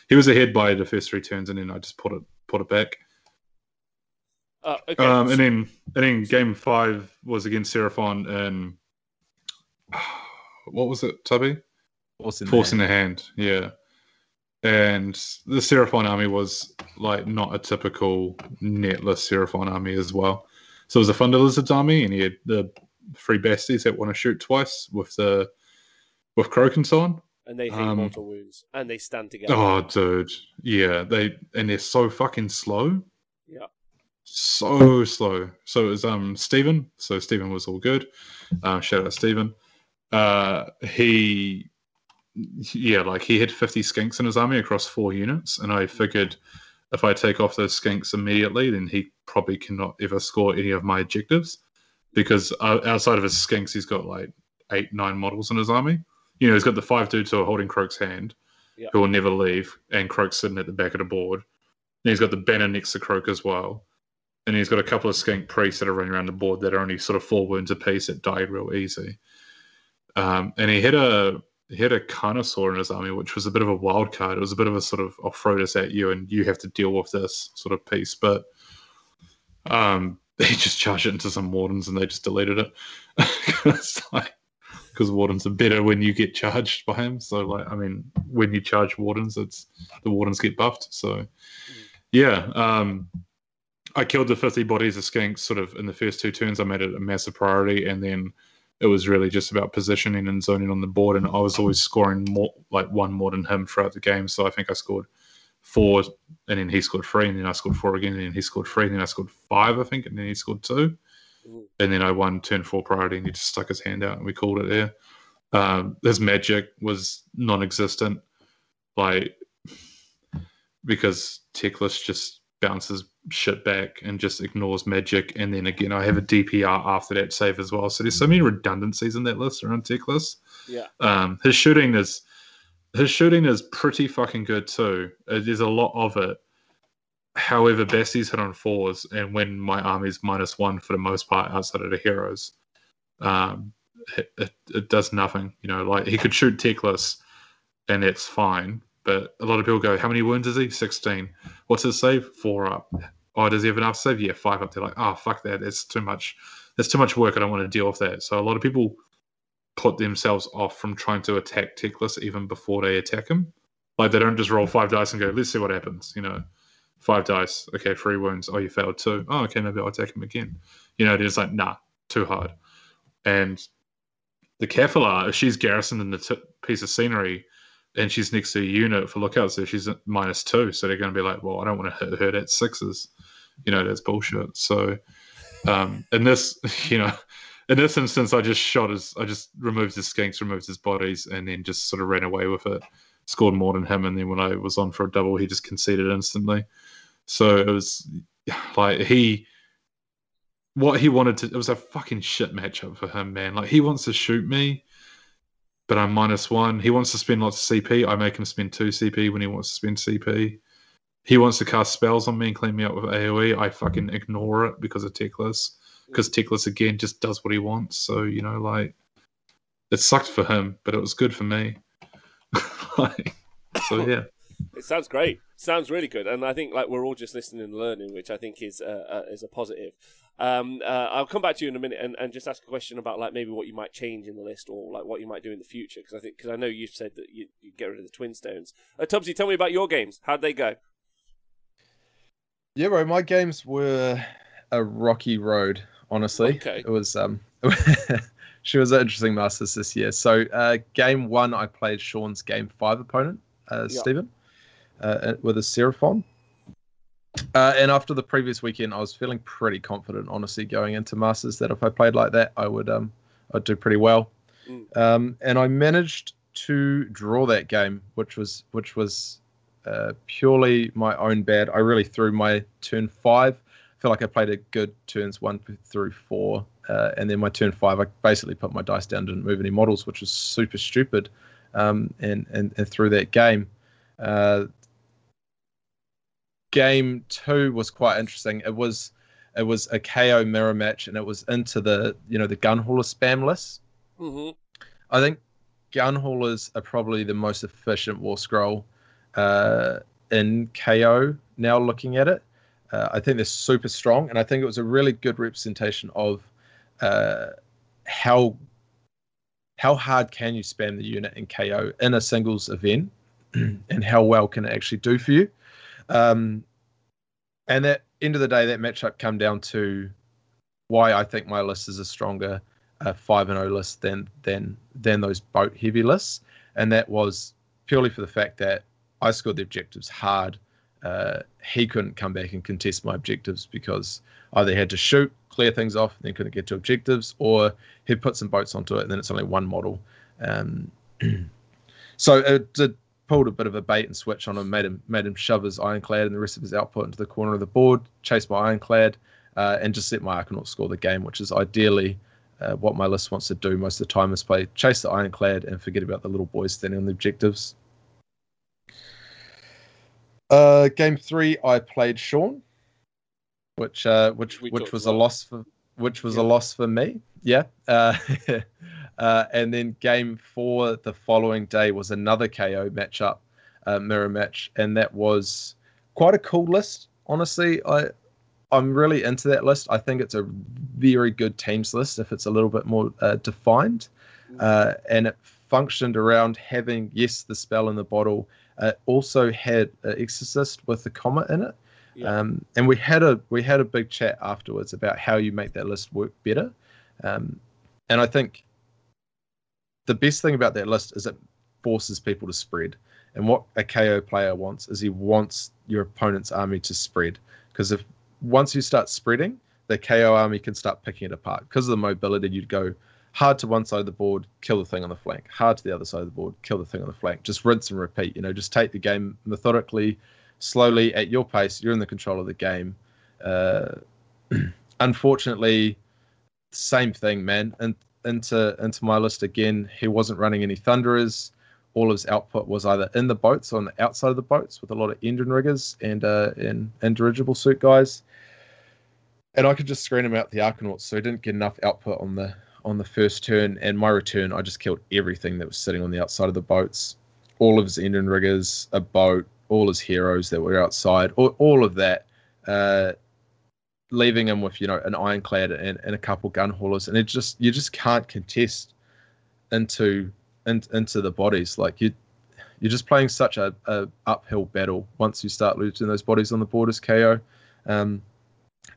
he was ahead by the first three turns, and then I just put it put it back. Uh, okay. um, and then and then game five was against Seraphon and what was it, Tubby? Force in, Force the, in the hand. Yeah and the Seraphon army was like not a typical netless Seraphon army as well. So it was a Thunder Lizards army, and he had the three besties that want to shoot twice with the with Kroak and so on. And they hate um, mortal wounds, and they stand together. Oh, dude, yeah, they and they're so fucking slow. Yeah, so slow. So it was um Stephen. So Stephen was all good. Uh, shout out Stephen. Uh, he yeah, like he had 50 skinks in his army across four units, and I figured if I take off those skinks immediately, then he probably cannot ever score any of my objectives because outside of his skinks, he's got like eight, nine models in his army. You know, he's got the five dudes who are holding Kroak's hand, yep. who will never leave, and Kroak's sitting at the back of the board. And he's got the banner next to Croak as well. And he's got a couple of skink priests that are running around the board that are only sort of four wounds apiece that died real easy. Um, and he had a he had a Carnosaur in his army, which was a bit of a wild card. It was a bit of a sort of I'll throw this at you and you have to deal with this sort of piece. But um, they just charged it into some wardens and they just deleted it. because wardens are better when you get charged by him. So like I mean, when you charge wardens, it's the wardens get buffed. So yeah, um, I killed the fifty bodies of skinks sort of in the first two turns. I made it a massive priority, and then it was really just about positioning and zoning on the board. And I was always scoring more, like one more than him throughout the game. So I think I scored four, and then he scored three, and then I scored four again, and then he scored three, and then I scored five, I think, and then he scored two. Mm. And then I won turn four priority, and he just stuck his hand out, and we called it there. Um, his magic was non-existent, like because Teclis just bounces shit back and just ignores magic. And then again, I have a DPR after that save as well. So there's so many redundancies in that list around Teclis. Yeah. Um, his shooting is his shooting is pretty fucking good too. Uh, There's a lot of it. However, Bassie's hit on fours, and when my army's minus one for the most part outside of the heroes, um, it, it, it does nothing. You know, like he could shoot Teclis, and it's fine. But a lot of people go, "How many wounds is he? 16. What's his save? Four up. Oh, does he have enough save? Yeah, five up. They're like, oh fuck that. It's too much. That's too much work. I don't want to deal with that. So a lot of people put themselves off from trying to attack Teclis even before they attack him. Like they don't just roll five dice and go, let's see what happens. You know, five dice. Okay, three wounds. Oh, you failed two. Oh, okay, maybe I'll attack him again. You know, they're just like, nah, too hard. And the Kefala, if she's garrisoned in the t- piece of scenery and she's next to a unit for lookouts, so she's at minus two. So they're going to be like, well, I don't want to hit her at sixes. You know, that's bullshit. So um, in this, you know, in this instance, I just shot his, I just removed his skinks, removed his bodies, and then just sort of ran away with it. Scored more than him, and then when I was on for a double, he just conceded instantly. So it was like he, what he wanted to, it was a fucking shit matchup for him, man. Like he wants to shoot me, but I'm minus one. He wants to spend lots of CP. I make him spend two CP when he wants to spend CP. He wants to cast spells on me and clean me up with AoE. I fucking ignore it because of Teclis. Because Teclis again just does what he wants. So you know, like it sucked for him, but it was good for me. like, so yeah, It sounds great. Sounds really good, and I think like we're all just listening and learning, which I think is uh, uh, is a positive. Um, uh, I'll come back to you in a minute and, and just ask a question about like maybe what you might change in the list or like what you might do in the future because I think because I know you've said that you, you get rid of the twin stones. Uh, Tubbsy, tell me about your games. How'd they go? Yeah, bro. My games were a rocky road. Honestly, Okay. it was. Um, she was an interesting masters this year. So, uh, game one, I played Shaun's game five opponent, uh, Yeah. Stephen, uh, with a Seraphon. Uh, and after the previous weekend, I was feeling pretty confident, honestly, going into masters that if I played like that, I would um, I'd do pretty well. Mm. Um, and I managed to draw that game, which was which was uh, purely my own bad. I really threw my turn five. I feel like I played a good turns one through four, uh, and then my turn five, I basically put my dice down, didn't move any models, which was super stupid. Um, and, and and through that game, uh, game two was quite interesting. It was it was a KO mirror match, and it was into the you know the gun hauler spam list. Mm-hmm. I think gun haulers are probably the most efficient war scroll uh, in KO. Now looking at it, uh, I think they're super strong, and I think it was a really good representation of uh, how how hard can you spam the unit in KO in a singles event, and how well can it actually do for you. Um, and at end of the day, that matchup come down to why I think my list is a stronger uh, five and O list than than than those boat heavy lists, and that was purely for the fact that I scored the objectives hard. Uh, he couldn't come back and contest my objectives because either he had to shoot, clear things off, and then couldn't get to objectives, or he'd put some boats onto it, and then it's only one model. Um, so it did pulled a bit of a bait and switch on him, made him made him shove his ironclad and the rest of his output into the corner of the board, chase my ironclad, uh, and just let my Arkanaut score the game, which is ideally uh, what my list wants to do most of the time is play chase the ironclad and forget about the little boys standing on the objectives. Uh, game three, I played Shaun, which uh, which We which was a loss for which was Yeah. a loss for me. Yeah. Uh, and then game four the following day was another KO matchup, uh, mirror match, and that was quite a cool list. Honestly, I I'm really into that list. I think it's a very good teams list if it's a little bit more uh, defined, uh, and it functioned around having yes the spell in the bottle. Uh, also had uh, Exorcist with the comet in it, Yeah. um, and we had a we had a big chat afterwards about how you make that list work better. Um, and I think the best thing about that list is it forces people to spread. And what a KO player wants is he wants your opponent's army to spread. Because if once you start spreading, the KO army can start picking it apart. Because of the mobility, you'd go hard to one side of the board, kill the thing on the flank, hard to the other side of the board, kill the thing on the flank. Just rinse and repeat. You know, just take the game methodically, slowly at your pace. You're in the control of the game. Uh, unfortunately, same thing, man. And into into my list again, he wasn't running any thunderers. All of his output was either in the boats or on the outside of the boats with a lot of Endrinriggers and uh, and, and dirigible suit guys. And I could just screen him out the Arkanauts, so he didn't get enough output on the on the first turn. And my return, I just killed everything that was sitting on the outside of the boats. All of his Endrinriggers, a boat, all his heroes that were outside, all, all of that. Uh, leaving him with you know an ironclad and, and a couple gun haulers, and it just you just can't contest into in, into the bodies. Like you, you're just playing such a, a uphill battle once you start losing those bodies on the board as KO. Um,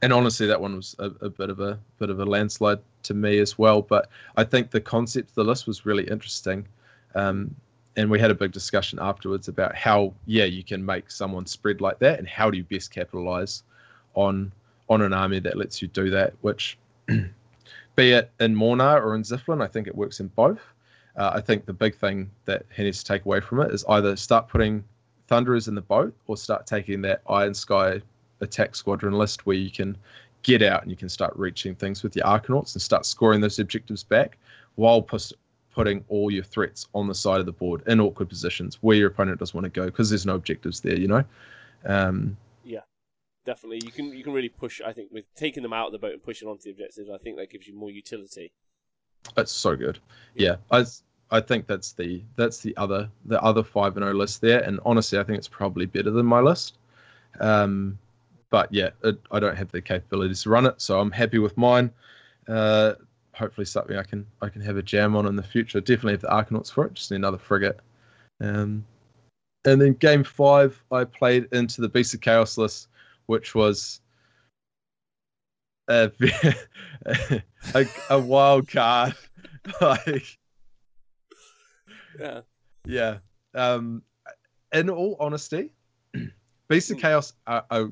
and honestly, that one was a, a bit of a bit of a landslide to me as well. But I think the concept of the list was really interesting. Um, and we had a big discussion afterwards about how yeah you can make someone spread like that and how do you best capitalize on on an army that lets you do that, which be it in Mhornar or in Zilfin, I think it works in both. Uh, I think the big thing that he needs to take away from it is either start putting Thunderers in the boat or start taking that Iron Sky attack squadron list where you can get out and you can start reaching things with your Arkanauts and start scoring those objectives back while pus- putting all your threats on the side of the board in awkward positions where your opponent doesn't want to go because there's no objectives there, you know? Um, Definitely, you can you can really push. I think with taking them out of the boat and pushing onto the objectives, I think that gives you more utility. That's so good. Yeah, I I think that's the that's the other the other five and O list there, and honestly, I think it's probably better than my list. Um, but yeah, it, I don't have the capabilities to run it, so I'm happy with mine. Uh, hopefully, something I can I can have a jam on in the future. Definitely have the Arkanauts for it. Just need another frigate. Um, and then game five, I played into the Beast of Chaos list, which was a a, a wild card. like, Yeah, yeah. Um, in all honesty, Beast of Mm. Chaos are a,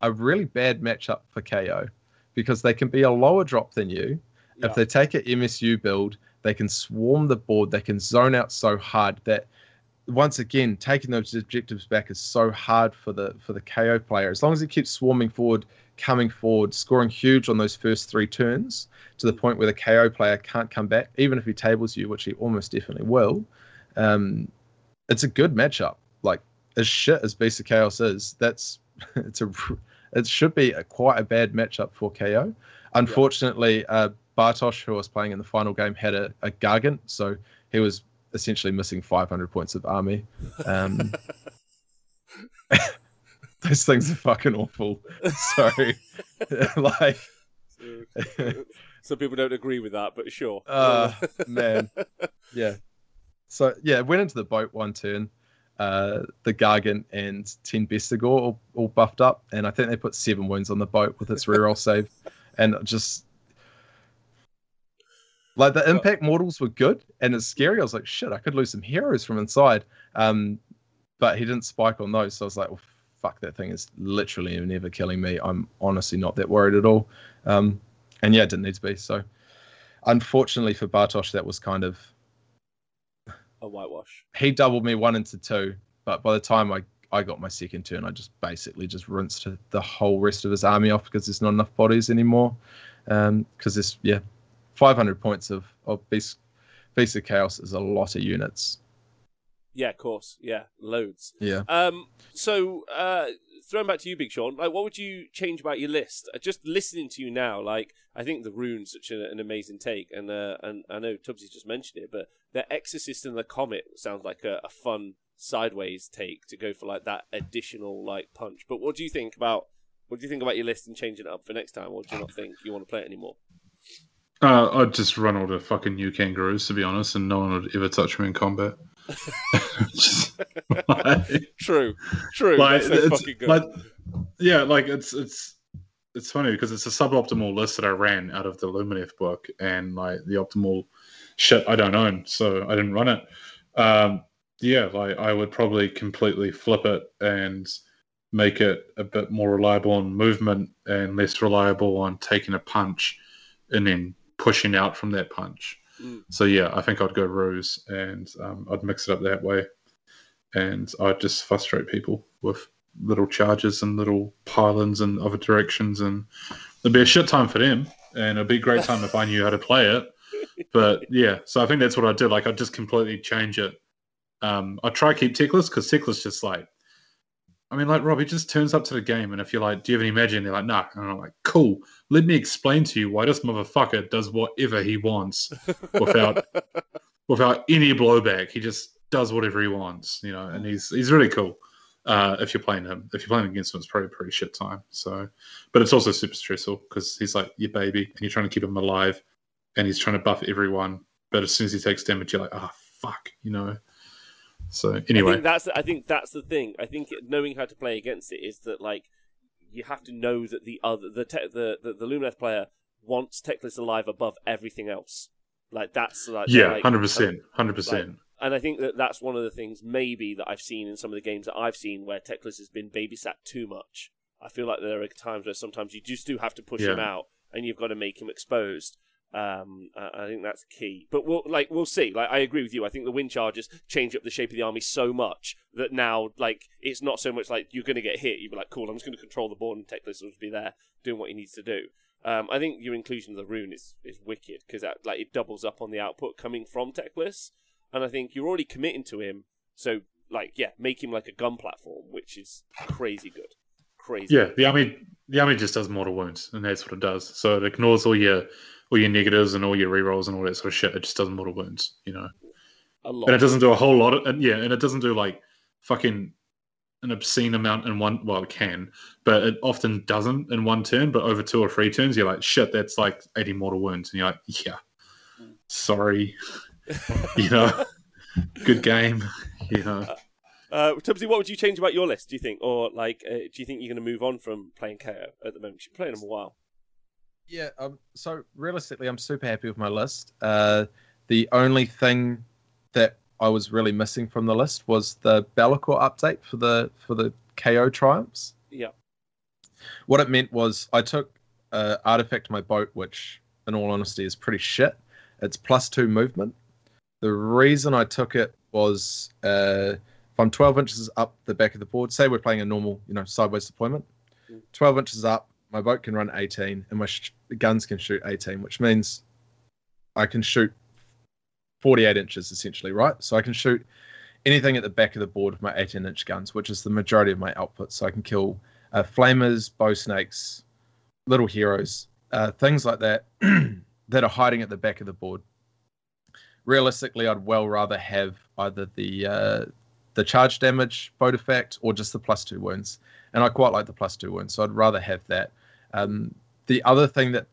a really bad matchup for KO because they can be a lower drop than you. yeah. If they take an MSU build, they can swarm the board. They can zone out so hard that once again, taking those objectives back is so hard for the for the KO player. As long as he keeps swarming forward, coming forward, scoring huge on those first three turns to the point where the KO player can't come back, even if he tables you, which he almost definitely will. Um, it's a good matchup. Like as shit as Beast of Chaos is, that's it's a it should be a, quite a bad matchup for KO. Unfortunately, uh, Bartosz, who was playing in the final game, had a, a Gargant, so he was essentially missing 500 points of army. Um, those things are fucking awful. Sorry, like, Some people don't agree with that, but sure. uh, man, yeah. So yeah, went into the boat one turn. Uh, the Gargant and Ten Bestigor all, all buffed up, and I think they put seven wounds on the boat with its reroll save, and just like the impact models were good and it's scary. I was like, shit, I could lose some heroes from inside. Um, but he didn't spike on those, so I was like, well, fuck, that thing is literally never killing me. I'm honestly not that worried at all. Um, and yeah, it didn't need to be. So unfortunately for Bartosz, that was kind of a whitewash. he doubled me one into two, but by the time I I got my second turn, I just basically just rinsed the whole rest of his army off because there's not enough bodies anymore. Um, because this yeah, 500 points of of beast beast of chaos is a lot of units. Yeah, of course. Yeah, loads. Yeah. Um. So, uh, throwing back to you, Big Shaun. Like, what would you change about your list? Uh, Just listening to you now, like, I think the rune's such a, an amazing take, and uh, and I know Tubbsy's just mentioned it, but the Exorcist and the Comet sounds like a, a fun sideways take to go for like that additional like punch. But what do you think about what do you think about your list and changing it up for next time, or do you not think you want to play it anymore? Uh, I'd just run all the fucking new kangaroos, to be honest, and no one would ever touch me in combat. Just, like, True, true. like, it's, like, yeah, like it's it's it's funny because it's a suboptimal list that I ran out of the Lumineth book, and like the optimal shit I don't own, so I didn't run it. Um, yeah, like I would probably completely flip it and make it a bit more reliable on movement and less reliable on taking a punch and then pushing out from that punch. Mm. So yeah, I think I'd go ruse and um, I'd mix it up that way, and I'd just frustrate people with little charges and little pylons in other directions, and it'd be a shit time for them, and it'd be a great time if I knew how to play it. But yeah, so I think that's what I did. Like I'd just completely change it. Um, I try to keep Teclis because Teclis just like. I mean, like Rob, he just turns up to the game, and if you're like, "Do you have any magic?" and they're like, "Nah," and I'm like, "Cool. Let me explain to you why this motherfucker does whatever he wants without without any blowback. He just does whatever he wants, you know, and he's he's really cool. Uh, if you're playing him, if you're playing against him, it's probably a pretty shit time. So, but it's also super stressful because he's like your baby, and you're trying to keep him alive, and he's trying to buff everyone. But as soon as he takes damage, you're like, ah, fuck, you know. So I anyway, think that's I think that's the thing. I think knowing how to play against it is that like you have to know that the other the te- the, the the Lumineth player wants Teclis alive above everything else. Like that's like yeah, hundred percent, hundred percent. And I think that that's one of the things maybe that I've seen in some of the games that I've seen where Teclis has been babysat too much. I feel like there are times where sometimes you just do have to push him out and you've got to make him exposed. Um, I think that's key. But we'll like we'll see. Like I agree with you. I think the wind charges change up the shape of the army so much that now like it's not so much like you're going to get hit. You'd be like, cool, I'm just going to control the board and Teclis will just be there doing what he needs to do. Um, I think your inclusion of the rune is is wicked because like it doubles up on the output coming from Teclis, and I think you're already committing to him. So like yeah, make him like a gun platform, which is crazy good, crazy. Yeah, the army the army just does mortal wounds, and that's what it does. So it ignores all your all your negatives and all your rerolls and all that sort of shit. It just does mortal wounds, you know. And it doesn't do a whole lot of and yeah, and it doesn't do like fucking an obscene amount in one well it can, but it often doesn't in one turn, but over two or three turns you're like, shit, that's like eighty mortal wounds. And you're like, Yeah. Sorry. you know. Good game. You know. Uh, Tubbsy, what would you change about your list? Do you think, or like, uh, do you think you're going to move on from playing KO at the moment? You've been playing them a while. Yeah. Um. So realistically, I'm super happy with my list. Uh, the only thing that I was really missing from the list was the Be'lakor update for the for the KO triumphs. Yeah. What it meant was I took uh, artifact my boat, which, in all honesty, is pretty shit. It's plus two movement. The reason I took it was uh, if I'm 12 inches up the back of the board, say we're playing a normal, you know, sideways deployment, Mm. 12 inches up, my boat can run 18, and my sh- guns can shoot 18, which means I can shoot 48 inches essentially, right? So I can shoot anything at the back of the board with my 18 inch guns, which is the majority of my output. So I can kill uh, flamers, bow snakes, little heroes, uh, things like that that are hiding at the back of the board. Realistically, I'd well rather have either the uh, the charge damage boat effect or just the plus two wounds, and I quite like the plus two wounds, so I'd rather have that. Um, the other thing that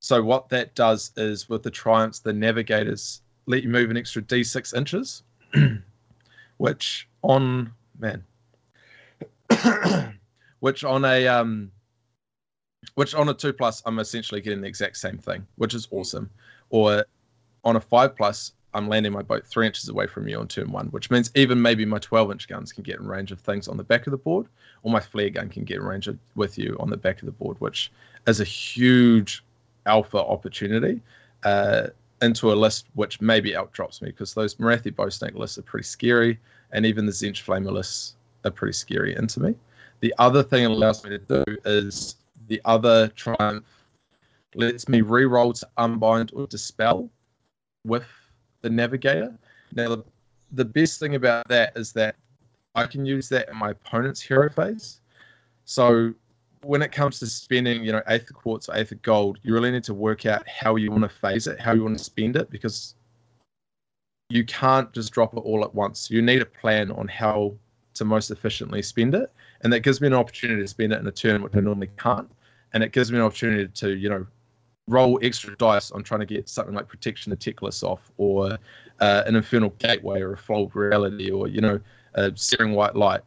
so what that does is with the triumphs, the navigators let you move an extra d6 inches, which on man, which on a um, which on a two plus, I'm essentially getting the exact same thing, which is awesome. Or on a five plus, I'm landing my boat three inches away from you on turn one, which means even maybe my 12 inch guns can get in range of things on the back of the board, or my flare gun can get in range of, with you on the back of the board, which is a huge alpha opportunity uh, into a list which maybe outdrops me because those Morathi Bowsnake lists are pretty scary, and even the Tzeentch Flamer lists are pretty scary into me. The other thing it allows me to do is the other triumph lets me re-roll to unbind or dispel with the navigator. Now, the the best thing about that is that I can use that in my opponent's hero phase. So when it comes to spending, you know, Aether Quartz eighth of gold, you really need to work out how you want to phase it, how you want to spend it, because you can't just drop it all at once. You need a plan on how to most efficiently spend it, and that gives me an opportunity to spend it in a turn which I normally can't, and it gives me an opportunity to, you know, roll extra dice on trying to get something like protection of Teclis off, or uh, an infernal gateway, or a of reality, or you know, a searing white light.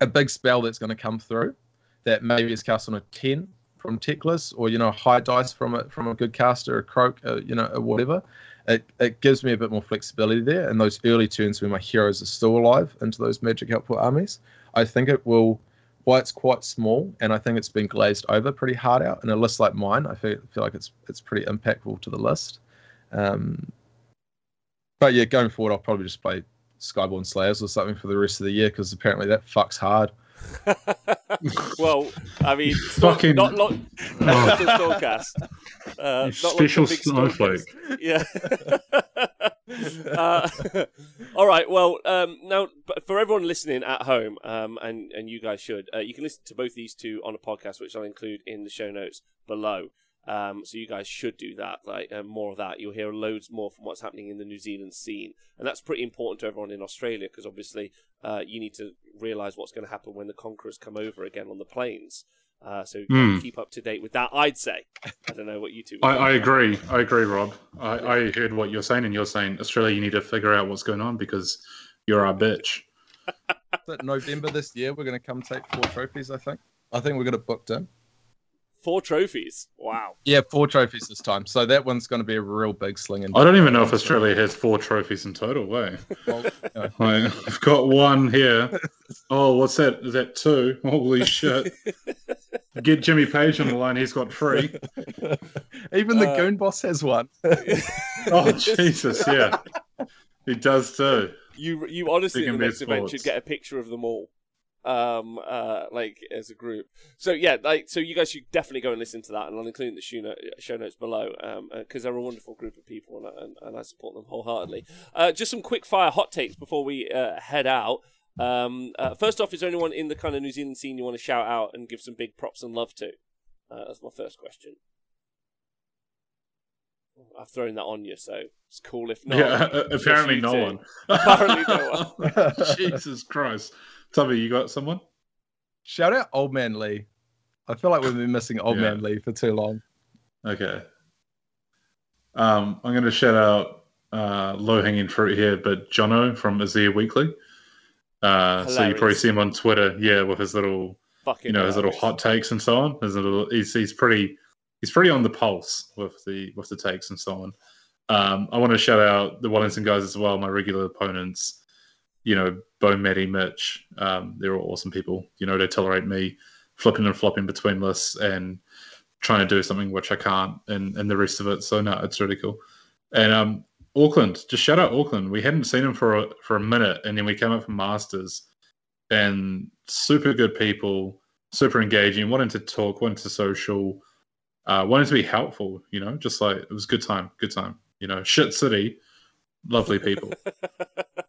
A big spell that's going to come through that maybe is cast on a 10 from Teclis or you know a high dice from a from a good caster, a Kroak, uh, you know, or whatever. It, it gives me a bit more flexibility there. And those early turns where my heroes are still alive into those magic output armies, I think it will. While it's quite small, and I think it's been glazed over pretty hard out in a list like mine, I feel, feel like it's it's pretty impactful to the list. Um, but yeah, going forward, I'll probably just play Skyborn Slayers or something for the rest of the year because apparently that fucks hard. well, I mean, Fucking... not not not Stormcast. Uh, special snowflake. Yeah. uh, all right. Well, um, now for everyone listening at home, um, and and you guys should, uh, you can listen to both these two on a podcast, which I'll include in the show notes below. Um, so you guys should do that. Like uh, more of that. You'll hear loads more from what's happening in the New Zealand scene, and that's pretty important to everyone in Australia because obviously uh, you need to realise what's going to happen when the conquerors come over again on the plains. Uh, so mm. keep up to date with that. I'd say. I don't know what you two. I, I, agree. I agree, Rob. I, yeah. I heard what you're saying, and you're saying Australia, you need to figure out what's going on because you're our bitch. But November this year, we're going to come take four trophies. I think. I think we're going to book in. Four trophies. Wow. Yeah, four trophies this time. So that one's going to be a real big sling. I don't even know if Australia has four trophies in total. Way. Well, I've got one here. Oh, what's that? Is that two? Holy shit! Get Jimmy Page on the line. He's got three. Even the uh, Goon Boss has one. oh Jesus! Yeah, he does too. You you honestly in the next event should get a picture of them all um, uh, like as a group. So yeah, like so you guys should definitely go and listen to that, and I'll include the show, note, show notes below because um, uh, they're a wonderful group of people, and, and, and I support them wholeheartedly. Uh, just some quick fire hot takes before we uh, head out. Um, uh, first off, is there anyone in the kind of New Zealand scene you want to shout out and give some big props and love to? Uh, that's my first question. I've thrown that on you, so it's cool if not. Yeah, apparently no one. apparently no one. Jesus Christ. Tubby, you got someone? Shout out Old Man Lee. I feel like we've been missing Old yeah. Man Lee for too long. Okay. Um, I'm going to shout out uh, low hanging fruit here, but Jono from Azir Weekly. Uh, so you probably see him on Twitter, yeah, with his little, Fucking you know, hilarious. his little hot takes and so on. His little, he's, he's pretty, he's pretty on the pulse with the with the takes and so on. Um, I want to shout out the Wellington guys as well, my regular opponents you know, Bo, Maddie, Mitch, um, they're all awesome people. You know, they tolerate me flipping and flopping between lists and trying to do something which I can't and, and the rest of it. So no, it's really cool. And um, Auckland, just shout out Auckland. We hadn't seen them for a, for a minute, and then we came up from Masters, and super good people, super engaging, wanting to talk, wanting to social, uh, wanting to be helpful. You know, just like it was good time, good time. You know, shit city, lovely people.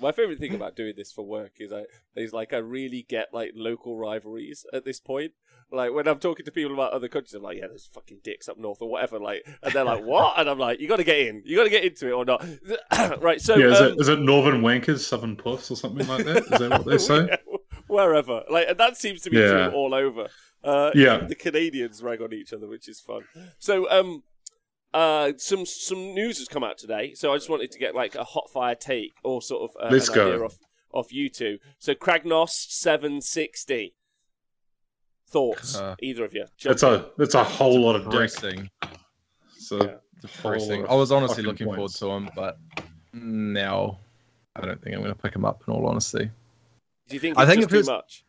My favorite thing about doing this for work is I is like I really get like local rivalries at this point. Like when I'm talking to people about other countries, I'm like, yeah, there's fucking dicks up north or whatever. Like, and they're like, what? And I'm like, you got to get in. You got to get into it or not. right. So yeah, is, um, it, is it Northern Wankers, Southern Puffs, or something like that? Is that what they say? Wherever. Like, and that seems to be yeah. true all over. Uh, yeah, the Canadians rag on each other, which is fun. So, um, uh, some some news has come out today, so I just wanted to get like a hot fire take or sort of uh, Let's go. idea off, off you two. So Kragnos seven sixty. Thoughts, uh, either of you? That's a that's a whole lot of depressing. So yeah. depressing. I was honestly looking points. forward to him, but now I don't think I'm going to pick him up. In all honesty, do you think? I think if too was, much.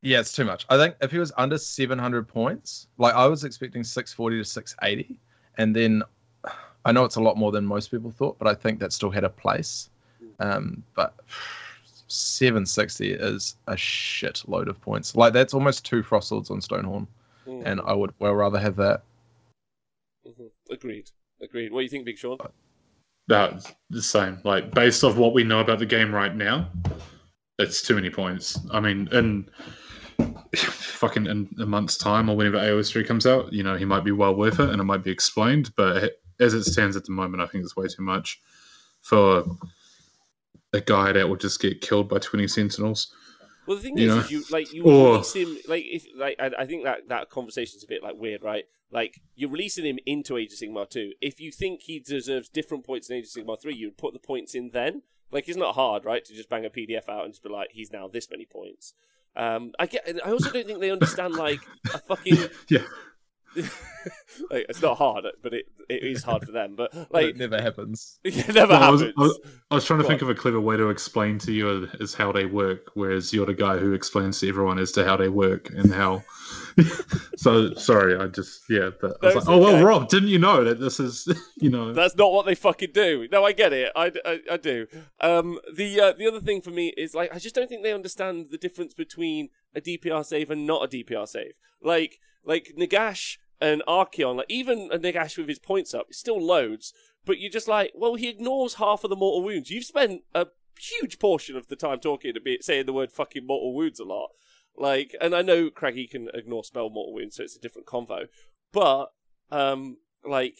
Yeah, it's too much. I think if he was under 700 points, like I was expecting 640 to 680 and then I know it's a lot more than most people thought, but I think that still had a place. Um, but 760 is a shit load of points. Like that's almost two Frostlords on Stonehorn, mm. and I would well rather have that. Mm-hmm. Agreed. Agreed. What do you think, Big Shaun? About the same. Like based off what we know about the game right now, it's too many points. I mean, in fucking in a month's time or whenever AOS three comes out, you know, he might be well worth it and it might be explained. But as it stands at the moment, I think it's way too much for a guy that will just get killed by twenty sentinels. Well, the thing You is, is you like you Or- release him like if like I, I think that that conversation's a bit like weird, right? Like you're releasing him into Age of Sigmar two. If you think he deserves different points in Age of Sigmar three, you would put the points in then. Like it's not hard, right, to just bang a PDF out and just be like, he's now this many points. Um, I get. I also don't think they understand like a fucking. Yeah. like, it's not hard, but it it is hard for them. But like, it never happens. it never Well, I was- happens. I was- I was trying to Go think of a clever way to explain to you as how they work, whereas you're the guy who explains to everyone as to how they work and how. So sorry, I just yeah, but I was like, it's oh well. Rob, didn't you know that this is you know? That's not what they fucking do. No, I get it. I, I, I do. Um, the uh, the other thing for me is like I just don't think they understand the difference between a DPR save and not a DPR save. Like like Nagash and Archaon, like even a Nagash with his points up, still loads. But you're just like, well, he ignores half of the mortal wounds. You've spent a huge portion of the time talking to be saying the word fucking mortal wounds a lot. Like, and I know Craggy can ignore spell mortal wounds, so it's a different convo. But um, like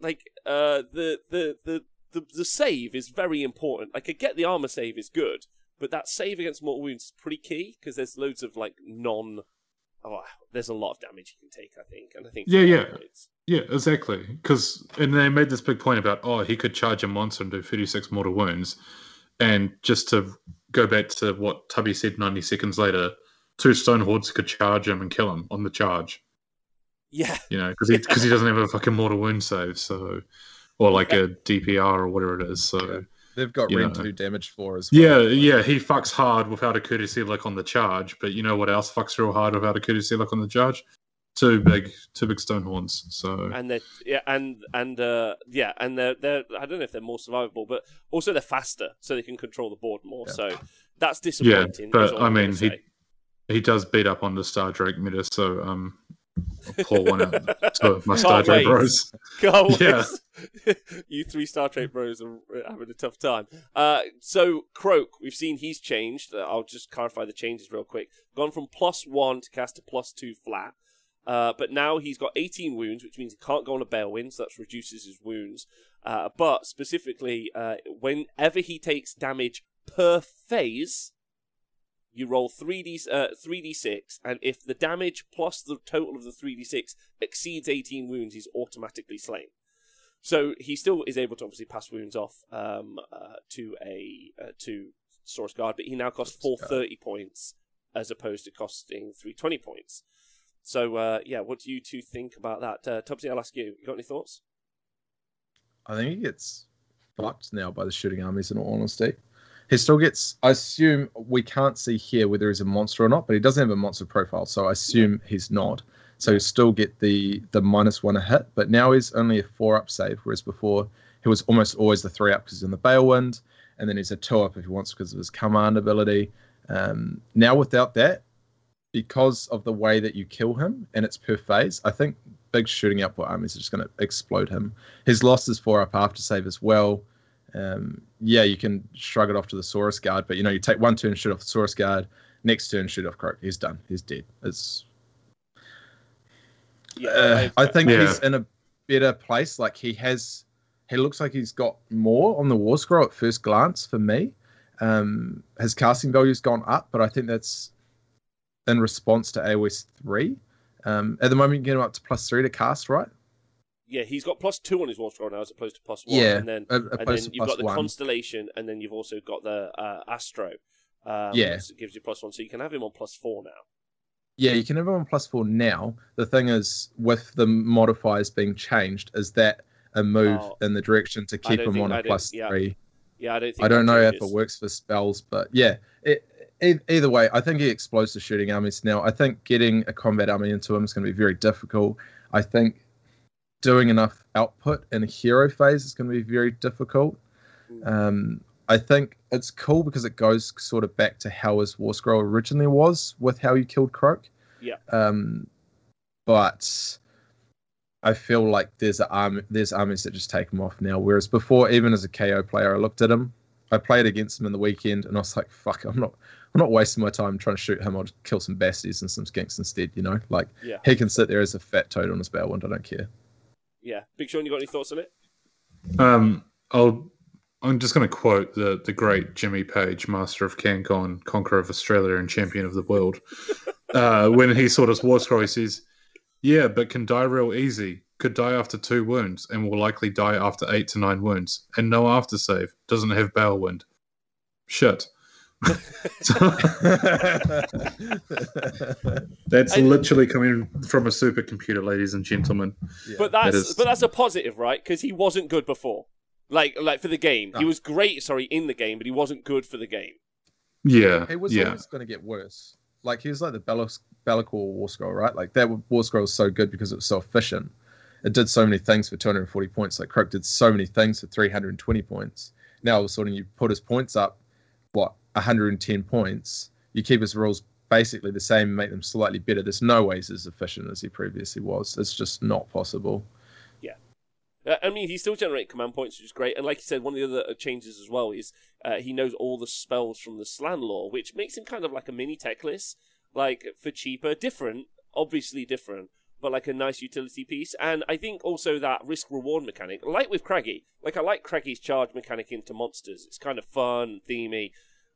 like uh the the the the, the save is very important. Like I get the armor save is good, but that save against mortal wounds is pretty key because there's loads of like non. Oh, there's a lot of damage you can take. I think, and I think Yeah, yeah. points. Yeah, exactly. Because and they made this big point about oh he could charge a monster and do thirty six mortal wounds, and just to go back to what Tubby said ninety seconds later, two Stonehorns could charge him and kill him on the charge. Yeah, You know, because he because he doesn't have a fucking mortal wound save, so or like a DPR or whatever it is. So They've got You Rend 2 damage for as well. yeah, yeah, he fucks hard without a courtesy look on the charge. But you know what else fucks real hard without a courtesy look on the charge? Two big, two big stone horns. So and they're yeah, and and uh, yeah, and they're they're I don't know if they're more survivable, but also they're faster, so they can control the board more. Yeah. So that's yeah, disappointing. is but I mean he say. He does beat up on the Star Drake meta. So um, I'll pour one out to my Star Can't Drake wait. bros. Can't Yeah. you three Star Trek bros are having a tough time. Uh, so Kroak, we've seen he's changed. Uh, I'll just clarify the changes real quick. Gone from plus one to cast a plus two flat. Uh, but now he's got 18 wounds, which means he can't go on a Balewind, so that reduces his wounds. Uh, but specifically, uh, whenever he takes damage per phase, you roll 3d uh, 3d6, and if the damage plus the total of the 3d6 exceeds 18 wounds, he's automatically slain. So he still is able to obviously pass wounds off um, uh, to a uh, to Saurus Guard, but he now costs 430 points as opposed to costing 320 points. So uh, yeah, what do you two think about that? Uh, Tubbsy, I'll ask you. You got any thoughts? I think he gets fucked now by the shooting armies, in all honesty. He still gets, I assume, we can't see here whether he's a monster or not, but he doesn't have a monster profile, so I assume he's not. So he'll still get the the minus one a hit, but now he's only a four up save, whereas before he was almost always the three up because he's in the Balewind, and then he's a two up if he wants because of his command ability. Um, now without that, because of the way that you kill him and it's per phase, I think big shooting output armies are just going to explode him. His loss is four up after save as well. Um, yeah, you can shrug it off to the Saurus guard, but you know you take one turn, shoot off the Saurus guard. Next turn, shoot off Kroak. He's done. He's dead. It's. Yeah, uh, I think Yeah. he's in a better place. Like he has, he looks like he's got more on the War Scroll at first glance for me. Um, his casting value's gone up, but I think that's in response to AOS three. Um, at the moment, you can get him up to plus three to cast, right? Yeah, he's got plus two on his war scroll now as opposed to plus one. Yeah, and then and then you've got the one. constellation, and then you've also got the uh, astro. Um, Yeah. so it gives you plus one, so you can have him on plus four now. Yeah, you can have him on plus four now. The thing is, with the modifiers being changed, is that a move Oh, in the direction to keep him think- on a plus yeah. three? Yeah, I don't. Think I don't know if it works for spells, but yeah, it, either way, I think he explodes the shooting armies now. I think getting a combat army into him is going to be very difficult. I think doing enough output in a hero phase is going to be very difficult. Mm. Um, I think it's cool because it goes sort of back to how his War Scroll originally was with how you killed Kroak. Yeah. Um, but I feel like there's arm, there's armies that just take him off now. Whereas before, even as a KO player, I looked at him. I played against him in the weekend, and I was like, "Fuck, I'm not, I'm not wasting my time trying to shoot him. I'll just kill some basties and some skinks instead." You know, like Yeah. he can sit there as a fat toad on his Balewind. I don't care. Yeah, Big Shaun, you got any thoughts on it? Um, I'll. I'm just going to quote the the great Jimmy Page, master of CanCon, conqueror of Australia, and champion of the world. uh, when he saw this war scroll, he says, "Yeah, but can die real easy. Could die after two wounds, and will likely die after eight to nine wounds, and no after save. Doesn't have Balewind. Shit." That's I- literally coming from a supercomputer, ladies and gentlemen. Yeah. But that's is- but that's a positive, right? Because he wasn't good before. Like like for the game, he ah. was great. Sorry, in the game, but he wasn't good for the game. Yeah, It was yeah. always going to get worse. Like he was like the Bellac- Be'lakor War Scroll, right? Like that War Scroll was so good because it was so efficient. It did so many things for 240 points. Like Kroak did so many things for 320 points. Now all of a sudden you put his points up, what 110 points. You keep his rules basically the same, make them slightly better. There's no ways as efficient as he previously was. It's just not possible. Uh, I mean, he still generates command points, which is great. And like you said, one of the other uh, changes as well is uh, he knows all the spells from the Slann lore, which makes him kind of like a mini Teclis, like for cheaper, different, obviously different, but like a nice utility piece. And I think also that risk reward mechanic, like with Craggy, like I like Craggy's charge mechanic into monsters. It's kind of fun, themey.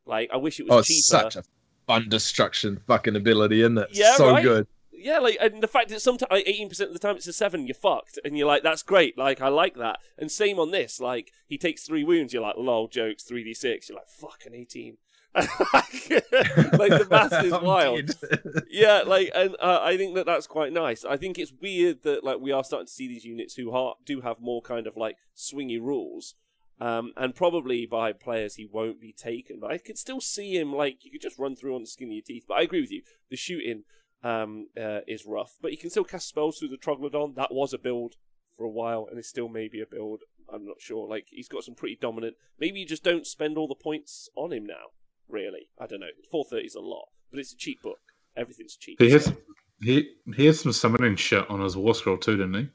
Like I wish it was Oh, cheaper. such a fun destruction fucking ability, isn't it? Yeah, so right? good. Yeah, like and the fact that sometimes like eighteen percent of the time it's a seven, you're fucked, and you're like, that's great. Like I like that. And same on this. Like he takes three wounds, you're like, lol, jokes, three d six. You're like, fucking eighteen. like the math is wild. Yeah, like and uh, I think that that's quite nice. I think it's weird that like we are starting to see these units who ha- do have more kind of like swingy rules. Um, and probably by players he won't be taken, but I could still see him like you could just run through on the skin of your teeth. But I agree with you. The shooting um, uh, is rough, but you can still cast spells through the Troglodon. That was a build for a while, and it's still maybe a build. I'm not sure. Like he's got some pretty dominant. Maybe you just don't spend all the points on him now. Really, I don't know. Four thirty is a lot, but it's a cheap book. Everything's cheap. He has he he has some summoning shit on his war scroll too, didn't he?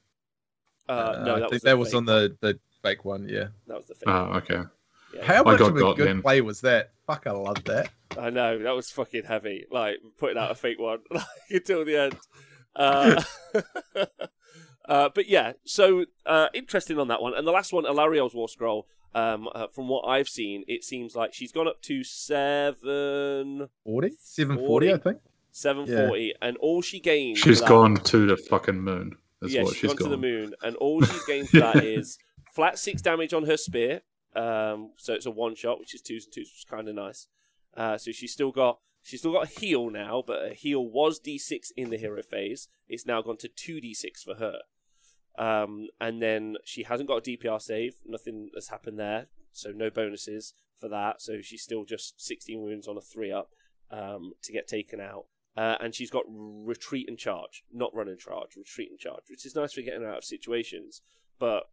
Uh, Uh, no, I think was that the was on the, the fake one, yeah. That was the fake. Oh, one. okay. Yeah. How I much got of a got good then. play was that? Fuck, I love that. I know that was fucking heavy. Like putting out a fake one like, until the end. Uh, uh, but yeah, so uh, interesting on that one. And the last one, Alarielle's War Scroll. Um, uh, from what I've seen, it seems like she's gone up to seven, 40? 740, I think. seven forty, and all she gained. She's for that- gone to the fucking moon. That's yeah, what she's she's gone, to the moon, and all she's gained for that is flat six damage on her spear. Um, so it's a one shot, which is twos and twos, which is kind of nice. Uh, so she's still got she's still got a heal now, but her heal was d6 in the hero phase. It's now gone to two d6 for her. Um, and then she hasn't got a DPR save. Nothing has happened there, so no bonuses for that. So she's still just 16 wounds on a three up um, to get taken out. Uh, and she's got retreat and charge, not run and charge, retreat and charge, which is nice for getting out of situations. But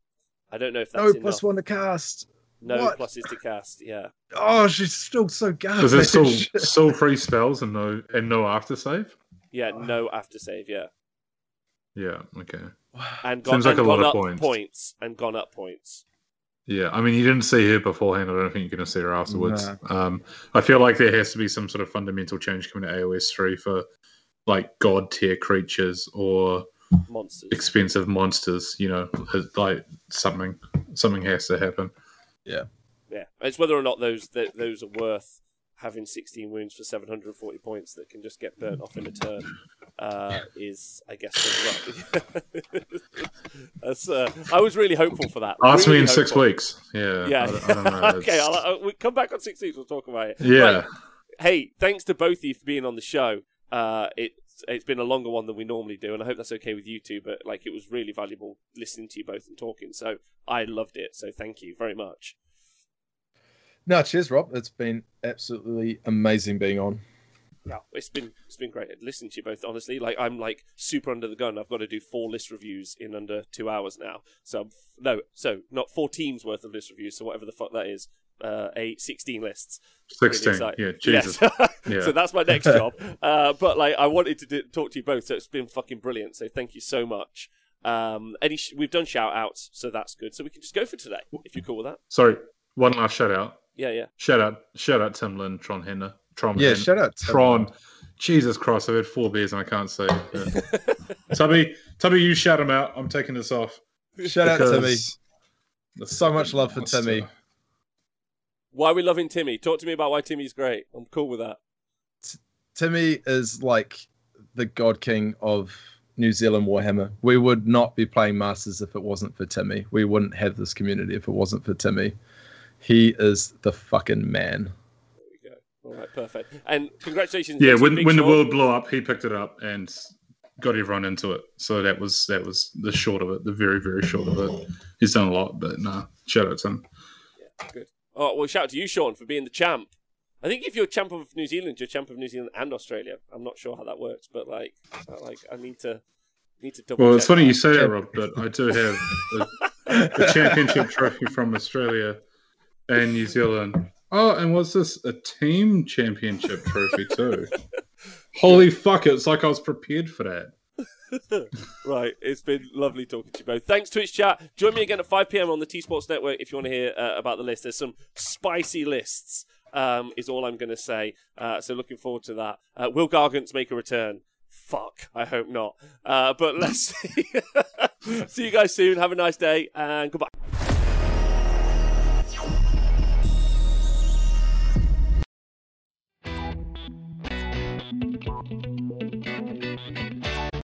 I don't know if that's No enough. plus one to cast. No What? pluses to cast. Yeah, Oh, she's still so garbage. Is there still still free spells and no and no after save? yeah, no after save. Yeah, Yeah. Okay. and gone, Seems like and a lot of up points. and gone up points. Yeah. I mean, you didn't see her beforehand. I don't think you're going to see her afterwards. Um, I feel like there has to be some sort of fundamental change coming to AOS three for like god tier creatures or Monsters. expensive monsters. You know, like something something has to happen. yeah, yeah. it's whether or not those th- those are worth having 16 wounds for 740 points that can just get burnt off in a turn. Uh, is I guess the. That's, uh, I was really hopeful for that. Ask me Really in six weeks. Yeah. Yeah. I, I don't know. okay, I'll, I'll, we'll come back on six weeks. We'll talk about it. yeah. Right. Hey, thanks to both of you for being on the show. Uh, it's it's been a longer one than we normally do, and I hope that's okay with you two. But like, it was really valuable listening to you both and talking. So I loved it. So thank you very much. No, cheers, Rob. It's been absolutely amazing being on. Yeah, it's been it's been great listening to you both. Honestly, like I'm like super under the gun. I've got to do four list reviews in under two hours now. So no, so not four teams worth of list reviews. So whatever the fuck that is, uh, a sixteen lists. Sixteen. yeah. Jesus. Yes. Yeah. so that's my next job. Uh, but like, I wanted to do, talk to you both, so it's been fucking brilliant. So thank you so much. Um, any sh- we've done shout outs, so that's good. So we can just go for today, if you're cool with that. Sorry, one last shout out. Yeah, yeah. Shout out, shout out Tim Lin, Tron Henner, Tron. Yeah, Hen- shout out to Tron. Jesus Christ, I've had four beers and I can't say. Yeah. Tubby, Tubby, you shout him out. I'm taking this off. Shout out Timmy. because the So much love for monster. Timmy. Why are we loving Timmy? Talk to me about why Timmy's great. I'm cool with that. Timmy is like the god king of New Zealand Warhammer. We would not be playing Masters if it wasn't for Timmy. We wouldn't have this community if it wasn't for Timmy. He is the fucking man. There we go. All right, perfect. And congratulations. Yeah, to when Big when the world blew up, he picked it up and got everyone into it. So that was that was the short of it, the very very short of it. He's done a lot, but nah, shout out to him. Yeah, good. Oh well, shout out to you, Shaun, for being the champ. I think if you're champ of New Zealand, you're champ of New Zealand and Australia. I'm not sure how that works, but like, uh, like I need to need to double. Well, it's funny that. you say that, Rob, but I do have the, championship trophy from Australia and New Zealand. Oh, and was this a team championship trophy too? Holy fuck! It's like I was prepared for that. right. It's been lovely talking to you both. Thanks, Twitch chat. Join me again at 5 p.m. on the T Sports Network if you want to hear uh, about the list. There's some spicy lists, um, is all I'm going to say. Uh, so looking forward to that. Uh, will Gargants make a return? Fuck. I hope not. Uh, but let's see. see you guys soon. Have a nice day and goodbye.